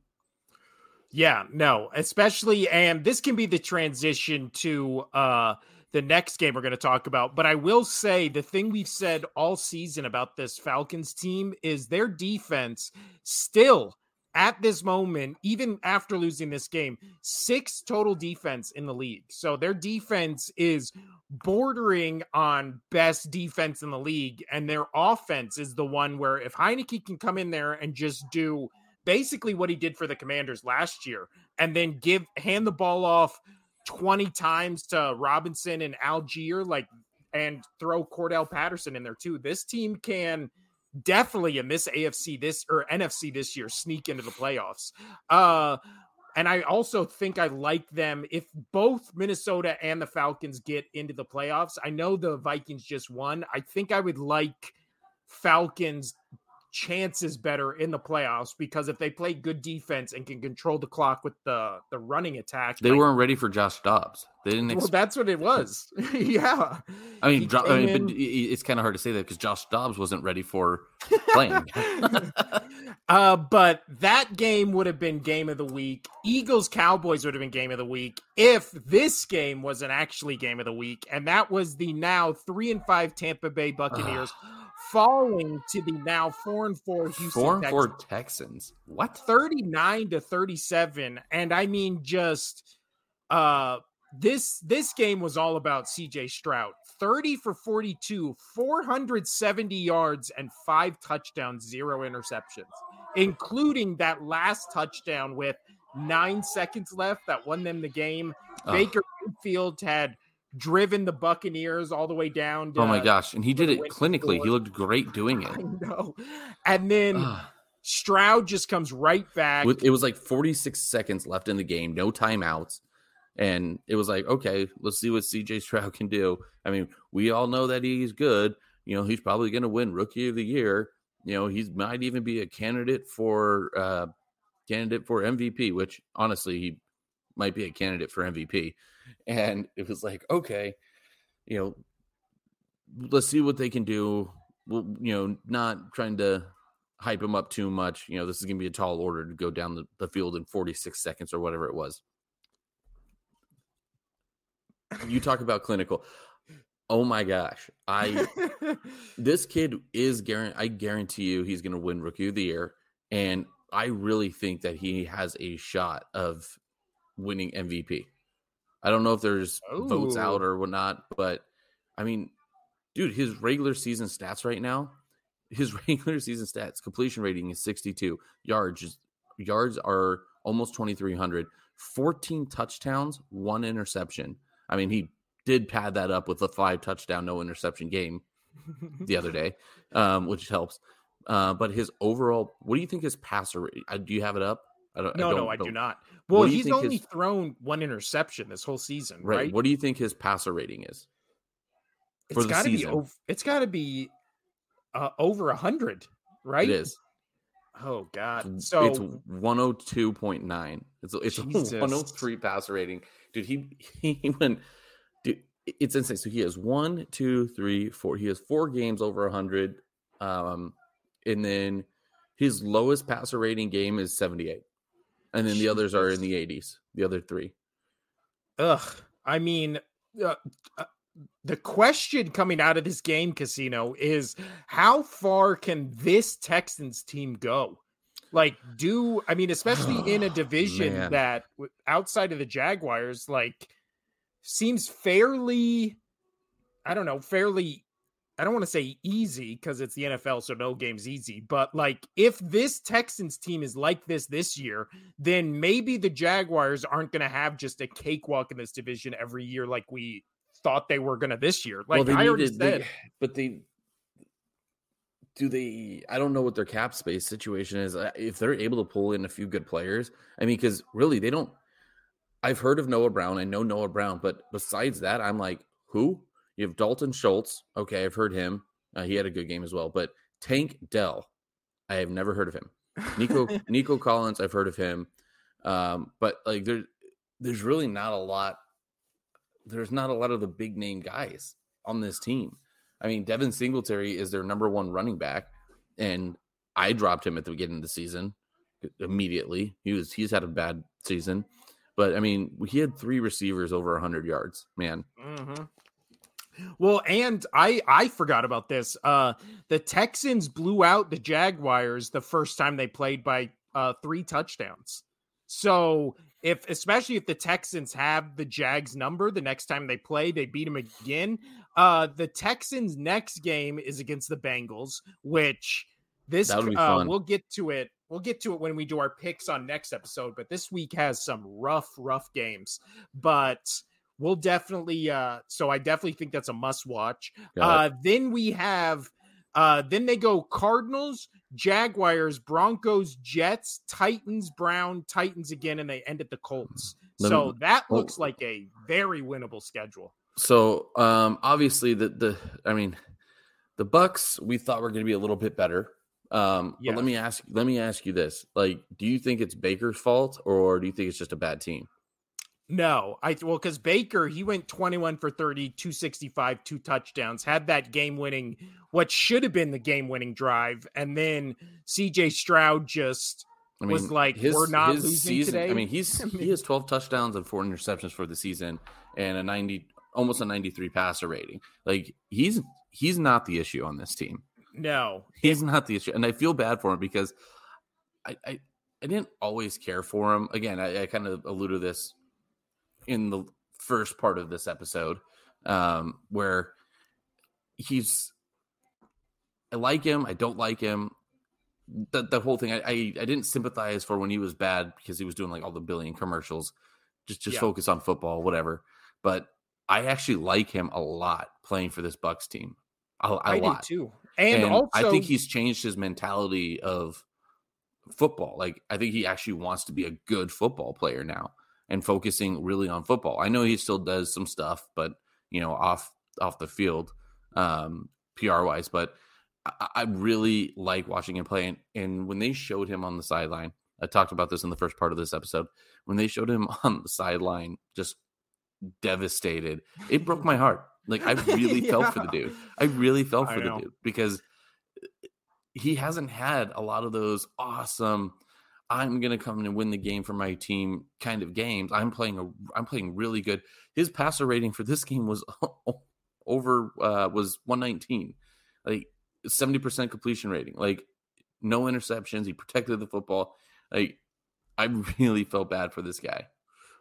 Yeah, no, especially and this can be the transition to uh the next game we're going to talk about. But I will say the thing we've said all season about this Falcons team is their defense still at this moment, even after losing this game, six total defense in the league. So their defense is bordering on best defense in the league. And their offense is the one where if Heinicke can come in there and just do basically what he did for the commanders last year and then give hand the ball off 20 times to Robinson and Allgeier, like, and throw Cordarrelle Patterson in there too. This team can definitely in this AFC this or NFC this year sneak into the playoffs. Uh, and I also think I like them if both Minnesota and the Falcons get into the playoffs. I know the Vikings just won. I think I would like Falcons chances better in the playoffs because if they play good defense and can control the clock with the the running attack, they like, weren't ready for Josh Dobbs. They didn't. Ex- well, that's what it was. yeah. I mean, jo- I mean it's kind of hard to say that because Josh Dobbs wasn't ready for playing. uh, but that game would have been game of the week. Eagles Cowboys would have been game of the week if this game wasn't actually game of the week, and that was the now three and five Tampa Bay Buccaneers falling to the now four and four Houston four and Texans. four Texans. What? 39 to 37. And I mean just uh this this game was all about CJ Stroud. 30 for 42, 470 yards and five touchdowns, zero interceptions, including that last touchdown with nine seconds left that won them the game. Oh. Baker Mayfield had driven the Buccaneers all the way down. To, oh my gosh! And he did it clinically. He looked great doing it. I know. And then Stroud just comes right back. It was like 46 seconds left in the game, no timeouts. And it was like, okay, let's see what CJ Stroud can do. I mean, we all know that he's good. You know, he's probably going to win Rookie of the Year. You know, he might even be a candidate for uh candidate for MVP, which honestly, he might be a candidate for MVP. And it was like, okay, you know, let's see what they can do. Well, you know, not trying to hype him up too much. You know, this is going to be a tall order to go down the, the field in 46 seconds or whatever it was. You talk about clinical. Oh my gosh. I this kid is guarantee I guarantee you he's gonna win rookie of the year. And I really think that he has a shot of winning MVP. I don't know if there's Ooh. votes out or whatnot, but I mean, dude, his regular season stats right now, his regular season stats, completion rating is 62, yards yards are almost 2300, 14 touchdowns, one interception. I mean, he did pad that up with a five touchdown, no interception game the other day, um, which helps. Uh, but his overall, what do you think his passer? Uh, do you have it up? I don't, no, I don't, no, I do not. Well, he's only his, thrown one interception this whole season, right? right? What do you think his passer rating is? It's got to be. Over, it's got to be uh, over a hundred, right? It is. Oh God! So it's one hundred oh two point nine. It's it's a one hundred oh three passer rating, dude. He he went. Dude, it's insane. So he has one, two, three, four. He has four games over hundred, um, and then his lowest passer rating game is seventy eight and then the others are in the 80s. The other three. Ugh. I mean, uh, uh, the question coming out of this game, Casino, is how far can this Texans team go? Like, do I mean, especially in a division Man. that outside of the Jaguars, like, seems fairly, I don't know, fairly I don't want to say easy because it's the NFL, so no game's easy. But like, if this Texans team is like this this year, then maybe the Jaguars aren't going to have just a cakewalk in this division every year like we thought they were going to this year. Like well, I already said, they, but they do they? I don't know what their cap space situation is. Uh, if they're able to pull in a few good players, I mean, because really they don't. I've heard of Noah Brown. I know Noah Brown, but besides that, I'm like, who? You have Dalton Schultz. Okay, I've heard him. Uh, he had a good game as well. But Tank Dell, I have never heard of him. Nico Nico Collins, I've heard of him. Um, but like there, there's really not a lot. There's not a lot of the big name guys on this team. I mean, Devin Singletary is their number one running back, and I dropped him at the beginning of the season immediately. He was he's had a bad season, but I mean, he had three receivers over 100 yards. Man, mm-hmm. Well, and I I forgot about this. Uh the Texans blew out the Jaguars the first time they played by uh 3 touchdowns. So, if especially if the Texans have the Jags number the next time they play, they beat them again. Uh the Texans next game is against the Bengals, which this uh, we'll get to it. We'll get to it when we do our picks on next episode, but this week has some rough rough games. But we'll definitely uh so I definitely think that's a must watch. Uh then we have uh then they go Cardinals, Jaguars, Broncos, Jets, Titans, Brown, Titans again and they end at the Colts. So me, that looks like a very winnable schedule. So um obviously the the I mean the Bucks we thought were going to be a little bit better. Um yeah. but let me ask let me ask you this. Like do you think it's Baker's fault or do you think it's just a bad team? No, I well because Baker he went 21 for 30, 265, two touchdowns, had that game winning, what should have been the game winning drive, and then CJ Stroud just I mean, was like, his, "We're not losing season, today." I mean, he's he has 12 touchdowns and four interceptions for the season, and a 90 almost a 93 passer rating. Like he's he's not the issue on this team. No, he's not the issue, and I feel bad for him because I I, I didn't always care for him. Again, I, I kind of alluded to this in the first part of this episode, um, where he's I like him, I don't like him. The the whole thing I, I, I didn't sympathize for when he was bad because he was doing like all the billion commercials. Just just yeah. focus on football, whatever. But I actually like him a lot playing for this Bucks team. A, a I lot too. And, and also, I think he's changed his mentality of football. Like I think he actually wants to be a good football player now and focusing really on football. I know he still does some stuff, but you know, off off the field, um, PR wise. But I, I really like watching him play. And, and when they showed him on the sideline, I talked about this in the first part of this episode. When they showed him on the sideline, just devastated, it broke my heart. Like I really yeah. felt for the dude. I really felt for the dude because he hasn't had a lot of those awesome I'm going to come and win the game for my team kind of games. I'm playing a I'm playing really good. His passer rating for this game was over uh was 119. Like 70% completion rating. Like no interceptions. He protected the football. Like I really felt bad for this guy.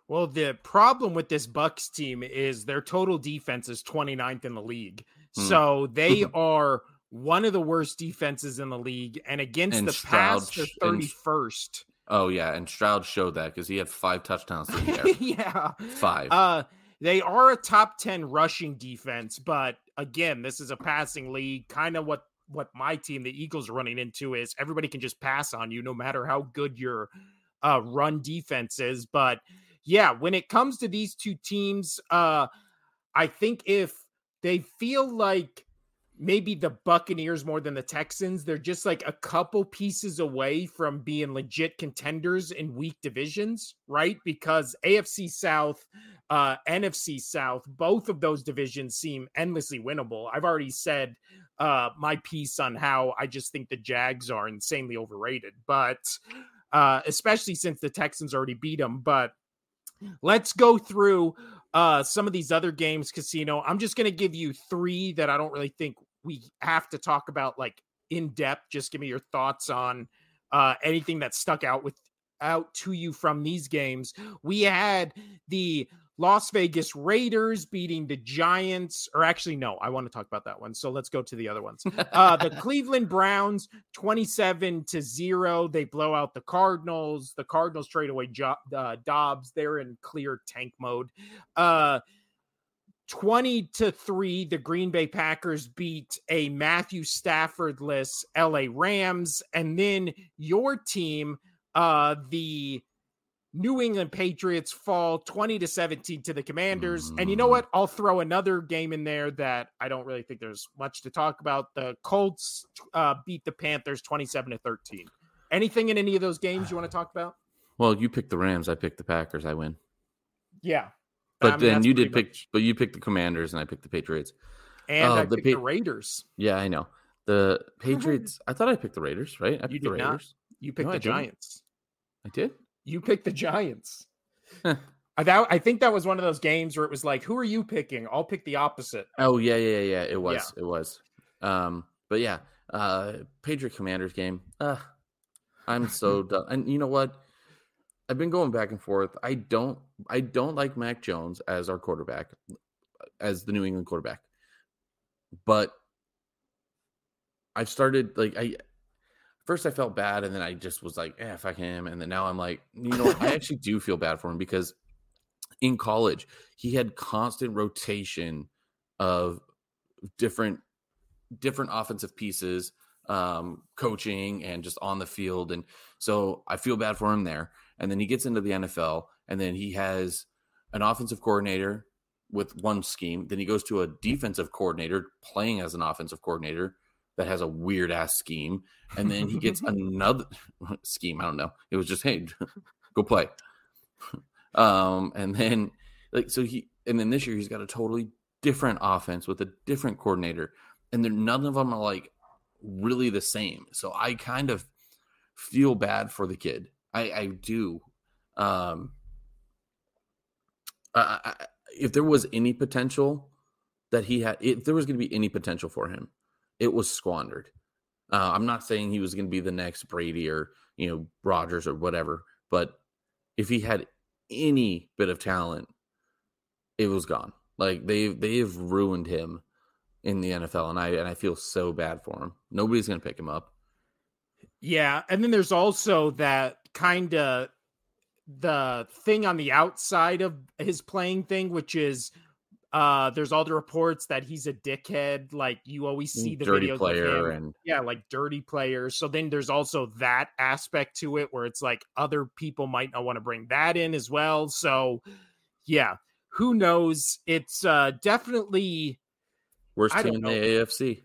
Well, the problem with this Bucks team is their total defense is 29th in the league. Hmm. So they are one of the worst defenses in the league, and against and the Stroud, pass, they're thirty first. Oh yeah, and Stroud showed that because he had five touchdowns. yeah, five. Uh, they are a top ten rushing defense, but again, this is a passing league. Kind of what what my team, the Eagles, are running into is everybody can just pass on you, no matter how good your uh, run defense is. But yeah, when it comes to these two teams, uh, I think if they feel like maybe the Buccaneers more than the Texans. They're just like a couple pieces away from being legit contenders in weak divisions, right? Because AFC South, uh, NFC South, both of those divisions seem endlessly winnable. I've already said uh, my piece on how I just think the Jags are insanely overrated, but uh, especially since the Texans already beat them. But let's go through uh some of these other games casino i'm just going to give you three that i don't really think we have to talk about like in depth. Just give me your thoughts on uh, anything that stuck out with out to you from these games. We had the Las Vegas Raiders beating the Giants, or actually, no, I want to talk about that one. So let's go to the other ones. Uh, the Cleveland Browns, 27 to 0. They blow out the Cardinals. The Cardinals trade away jo- uh, Dobbs. They're in clear tank mode. Uh, 20 to 3 the green bay packers beat a matthew staffordless la rams and then your team uh the New England Patriots fall 20 to 17 to the Commanders. Mm. And you know mm. what? I'll throw another game in there that I don't really think there's much to talk about. The Colts uh, beat the Panthers 27 to 13. Anything in any of those games you want to talk about? Well, you picked the Rams, I picked the Packers, I win. Yeah. But I mean, then you did pick much. but you picked the Commanders and I picked the Patriots. And uh, I the picked pa- the Raiders. Yeah, I know. The Patriots, I thought I picked the Raiders, right? I picked you the Raiders. Not. You picked no, the I Giants. I did? You picked the Giants. I, that, I think that was one of those games where it was like, "Who are you picking?" I'll pick the opposite. Oh yeah, yeah, yeah. It was, yeah. it was. Um, but yeah, uh, Patriot Commanders game. Uh, I'm so done. And you know what? I've been going back and forth. I don't, I don't like Mac Jones as our quarterback, as the New England quarterback. But I've started like I first I felt bad, and then I just was like, "eh, fuck him." And then now I'm like, you know, I actually do feel bad for him because in college he had constant rotation of different different offensive pieces, um, coaching and just on the field, and so I feel bad for him there. And then he gets into the NFL, and then he has an offensive coordinator with one scheme. Then he goes to a defensive coordinator playing as an offensive coordinator that has a weird ass scheme, and then he gets another scheme. I don't know. It was just hey, go play. Um, and then like so he and then this year he's got a totally different offense with a different coordinator, and then none of them are like really the same. So I kind of feel bad for the kid. I, I do. Um, I, I, if there was any potential that he had, if there was going to be any potential for him, it was squandered. Uh, I'm not saying he was going to be the next Brady or you know Rodgers or whatever, but if he had any bit of talent, it was gone. Like they they've ruined him in the NFL, and I and I feel so bad for him. Nobody's going to pick him up. Yeah, and then there's also that kind of the thing on the outside of his playing thing, which is uh, there's all the reports that he's a dickhead. Like you always see the dirty videos player and yeah, like dirty players. So then there's also that aspect to it where it's like other people might not want to bring that in as well. So yeah, who knows? It's uh definitely worst team in the AFC.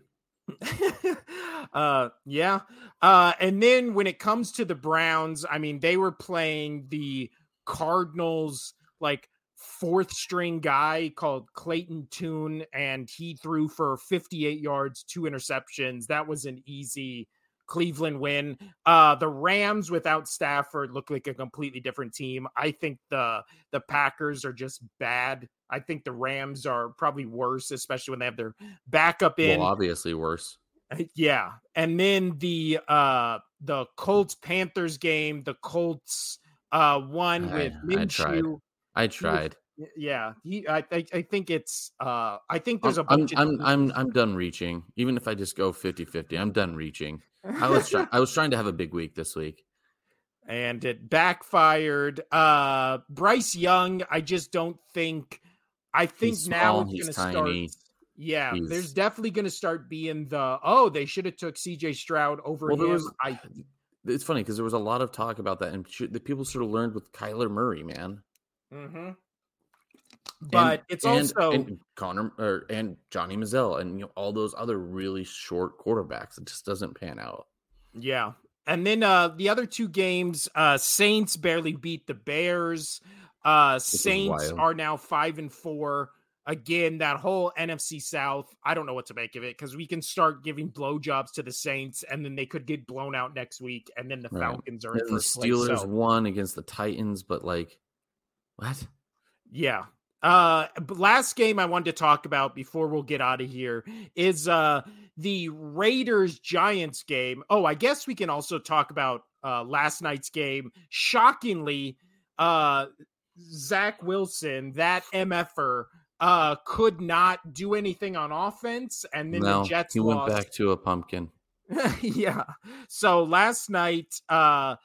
uh yeah. Uh and then when it comes to the Browns, I mean they were playing the Cardinals like fourth string guy called Clayton Tune, and he threw for 58 yards, two interceptions. That was an easy Cleveland win. Uh, the Rams without Stafford look like a completely different team. I think the the Packers are just bad. I think the Rams are probably worse, especially when they have their backup in. Well, obviously worse. Uh, yeah, and then the uh the Colts Panthers game. The Colts uh won with Minshew. I tried. Yeah, he, I, I, I think it's. Uh, I think there's a. I'm, I'm, I'm, I'm done reaching. Even if I just go 50-50, I'm done reaching. I was, try- I was trying to have a big week this week, and it backfired. Uh, Bryce Young, I just don't think. I think he's now small, it's going to start. Yeah, he's... there's definitely going to start being the oh they should have took C.J. Stroud over well, him. Was, I, it's funny because there was a lot of talk about that, and the people sort of learned with Kyler Murray, man. Mm-hmm. But and, it's and, also and Connor or and Johnny Manziel and you know all those other really short quarterbacks. It just doesn't pan out. Yeah. And then uh the other two games, uh Saints barely beat the Bears. Uh Saints are now five and four. Again, that whole NFC South, I don't know what to make of it because we can start giving blowjobs to the Saints and then they could get blown out next week, and then the right. Falcons are in the Steelers place, so. won against the Titans, but like what? Yeah. Uh last game I wanted to talk about before we'll get out of here is uh the Raiders Giants game. Oh, I guess we can also talk about uh last night's game. Shockingly, uh Zach Wilson, that MFer, uh, could not do anything on offense, and then no, the Jets he lost. went back to a pumpkin. yeah. So last night, uh,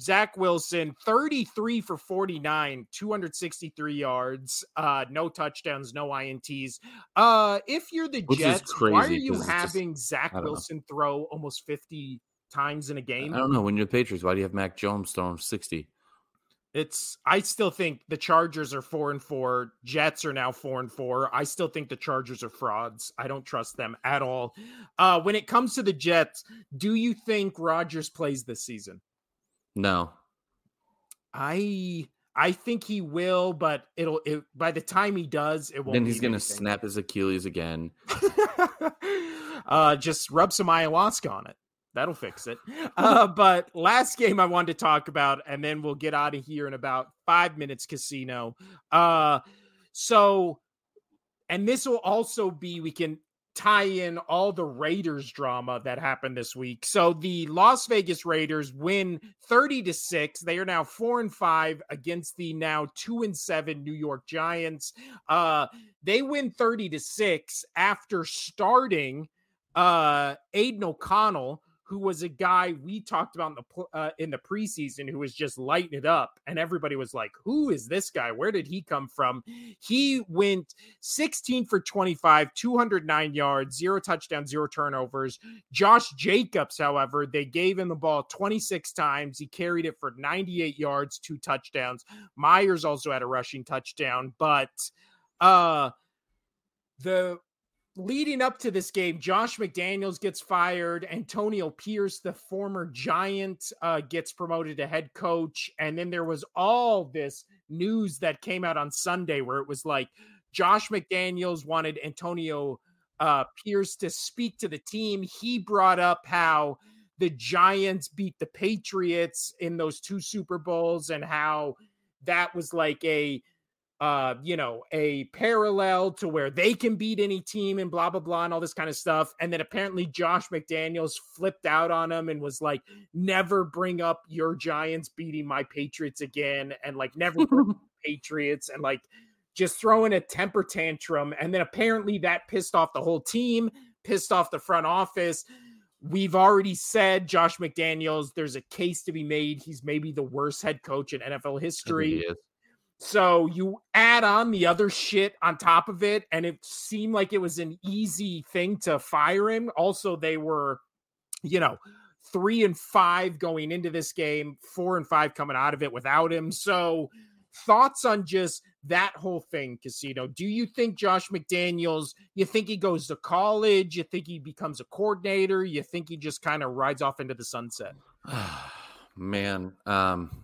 Zach Wilson, 33 for 49, 263 yards, uh, no touchdowns, no INTs. Uh, if you're the Which Jets, why are you it's just- having Zach don't know. Wilson throw almost 50 times in a game? I don't know. When you're the Patriots, why do you have Mac Jones throwing 60? It's I still think the Chargers are four and four. Jets are now four and four. I still think the Chargers are frauds. I don't trust them at all. Uh, when it comes to the Jets, do you think Rodgers plays this season? No. I I think he will, but it'll it, by the time he does, it won't. Then he's going to snap his Achilles again. uh, just rub some ayahuasca on it. That'll fix it. Uh, but last game I wanted to talk about, and then we'll get out of here in about five minutes. Casino. Uh, so, and this will also be we can tie in all the Raiders drama that happened this week. So the Las Vegas Raiders win 30 to 6. They are now 4 and 5 against the now 2 and 7 New York Giants. Uh they win 30 to 6 after starting uh Aidan O'Connell who was a guy we talked about in the uh, in the preseason who was just lighting it up and everybody was like who is this guy? Where did he come from? He went 16 for 25 209 yards zero touchdowns zero turnovers. Josh jacobs however they gave him the ball 26 times. He carried it for 98 yards two touchdowns. Meyers also had a rushing touchdown but uh the leading up to this game, Josh McDaniels gets fired. Antonio Pierce, the former Giant, uh, gets promoted to head coach. And then there was all this news that came out on Sunday where it was like Josh McDaniels wanted Antonio uh, Pierce to speak to the team. He brought up how the Giants beat the Patriots in those two Super Bowls and how that was like a uh, you know, a parallel to where they can beat any team and blah blah blah and all this kind of stuff. And then apparently Josh McDaniels flipped out on him and was like, "Never bring up your Giants beating my Patriots again," and like never bring up Patriots and like just throwing a temper tantrum. And then apparently that pissed off the whole team, pissed off the front office. We've already said Josh McDaniels, there's a case to be made. He's maybe the worst head coach in NFL history. So you add on the other shit on top of it, and it seemed like it was an easy thing to fire him. Also, they were, you know, three and five going into this game, four and five coming out of it without him. So, thoughts on just that whole thing, Casino? Do you think Josh McDaniels, you think he goes to college? You think he becomes a coordinator? You think he just kind of rides off into the sunset? Man, um,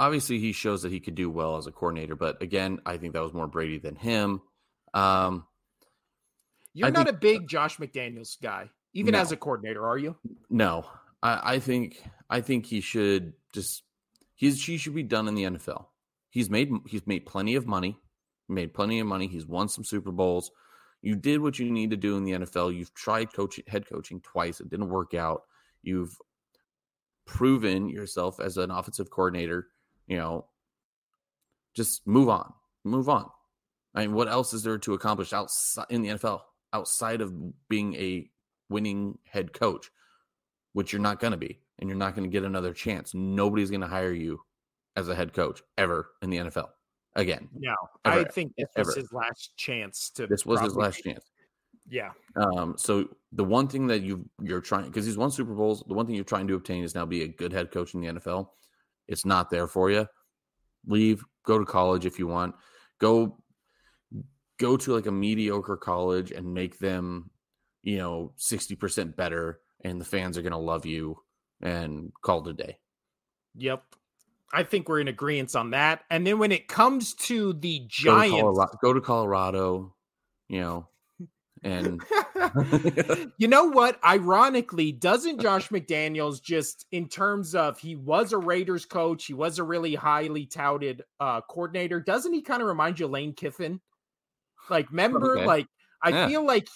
obviously he shows that he could do well as a coordinator, but again, I think that was more Brady than him. Um, You're I not think- a big Josh McDaniels guy, even No. as a coordinator, are you? no, I, I think I think he should just he's he should be done in the NFL. He's made he's made plenty of money, made plenty of money. He's won some Super Bowls. You did what you need to do in the NFL. You've tried coaching head coaching twice. It didn't work out. You've proven yourself as an offensive coordinator. You know, just move on. Move on. I mean, what else is there to accomplish outside in the NFL outside of being a winning head coach, which you're not going to be, and you're not going to get another chance. Nobody's going to hire you as a head coach ever in the NFL again. No, I think this Ever. was his last chance to. This was his last chance. Yeah, Um, so the one thing that you you're trying because he's won Super Bowls, the one thing you're trying to obtain is now be a good head coach in the NFL. It's not there for you. Leave, go to college if you want. Go go to like a mediocre college and make them, you know, 60% better and the fans are going to love you and call it a day. yep. I think we're in agreement on that. And then when it comes to the Go to Giants, Colorado, go to Colorado, you know, and you know what? Ironically, doesn't Josh McDaniels just in terms of he was a Raiders coach, he was a really highly touted uh coordinator, doesn't he kind of remind you of Lane Kiffin? Like, remember, Okay. like I Yeah. feel like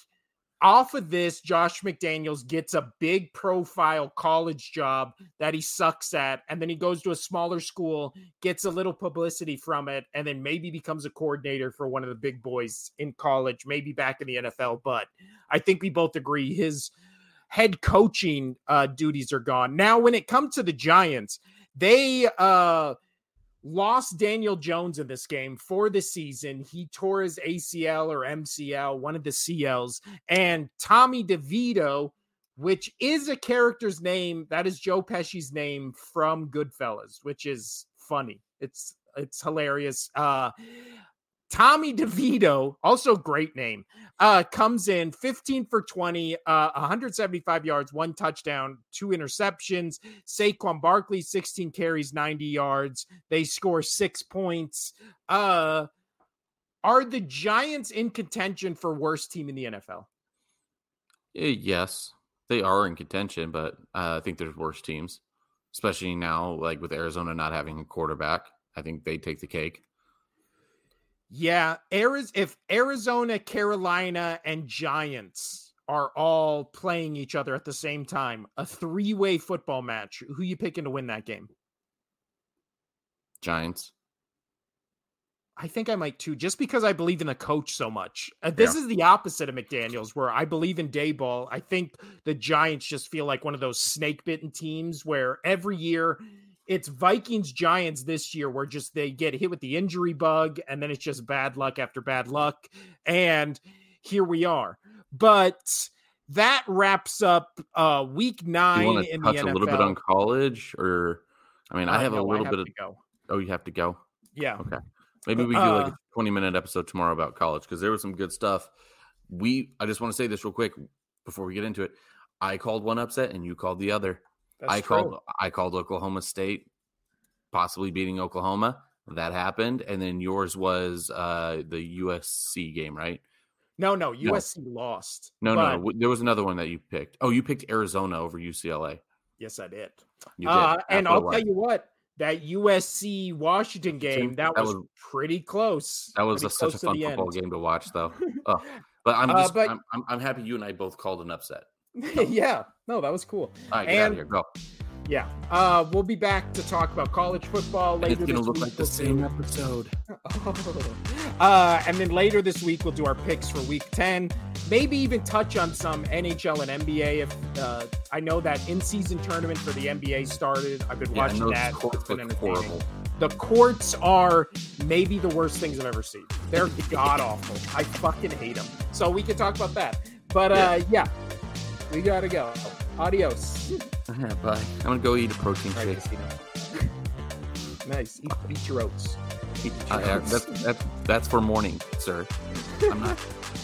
off of this, Josh McDaniels gets a big profile college job that he sucks at, and then he goes to a smaller school, gets a little publicity from it, and then maybe becomes a coordinator for one of the big boys in college, maybe back in the NFL. But I think we both agree his head coaching uh, duties are gone. Now, when it comes to the Giants, they uh lost Daniel Jones in this game for the season. He tore his ACL or MCL, one of the CLs, and Tommy DeVito, which is a character's name, that is Joe Pesci's name from Goodfellas, which is funny. It's it's hilarious. Uh Tommy DeVito, also great name, uh, comes in 15 for 20, uh, 175 yards, one touchdown, two interceptions. Saquon Barkley, 16 carries, 90 yards. They score six points. Uh, are the Giants in contention for worst team in the NFL? Eh, yes, they are in contention, but uh, I think there's worse teams, especially now, like with Arizona not having a quarterback. I think they take the cake. Yeah, Arizona, if Arizona, Carolina, and Giants are all playing each other at the same time, a three-way football match, who you picking to win that game? Giants. I think I might too, just because I believe in the coach so much. Uh, this yeah. is the opposite of McDaniels, where I believe in Daboll. I think the Giants just feel like one of those snake bitten teams where every year it's Vikings Giants this year where just they get hit with the injury bug and then it's just bad luck after bad luck. And here we are. But that wraps up uh week nine in touch the NFL. a little bit on college or I mean, uh, I have no, a little have bit of go. Oh, you have to go. Yeah. Okay. Maybe we do like a uh 20 minute episode tomorrow about college because there was some good stuff. We I just want to say this real quick before we get into it. I called one upset and you called the other. That's I true. called I called Oklahoma State possibly beating Oklahoma. That happened, and then yours was uh the USC game, right? No, no, USC no. lost. No, but... no, there was another one that you picked. Oh, you picked Arizona over UCLA. Yes, I did. You did. Uh, and I'll tell you what, that USC Washington game that, that was, was, pretty close. That was a, such a fun football end. game to watch, though. oh, but I'm uh, just, uh, but... I'm, I'm, I'm happy you and I both called an upset. yeah, no, that was cool. All right, get and, out of here. Go. Yeah, uh, we'll be back to talk about college football later. It's gonna look week. like the same episode. uh, and then later this week we'll do our picks for Week Ten. Maybe even touch on some NHL and NBA. If uh, I know that in-season tournament for the NBA started, I've been yeah, watching that. Courts look horrible. The courts are maybe the worst things I've ever seen. They're god awful. I fucking hate them. So we can talk about that. But uh, yeah, we gotta go. Adios. Bye. I'm gonna go eat a protein shake. nice. Eat, eat your oats. Eat your uh, oats. That's, that's, that's for morning, sir. I'm not.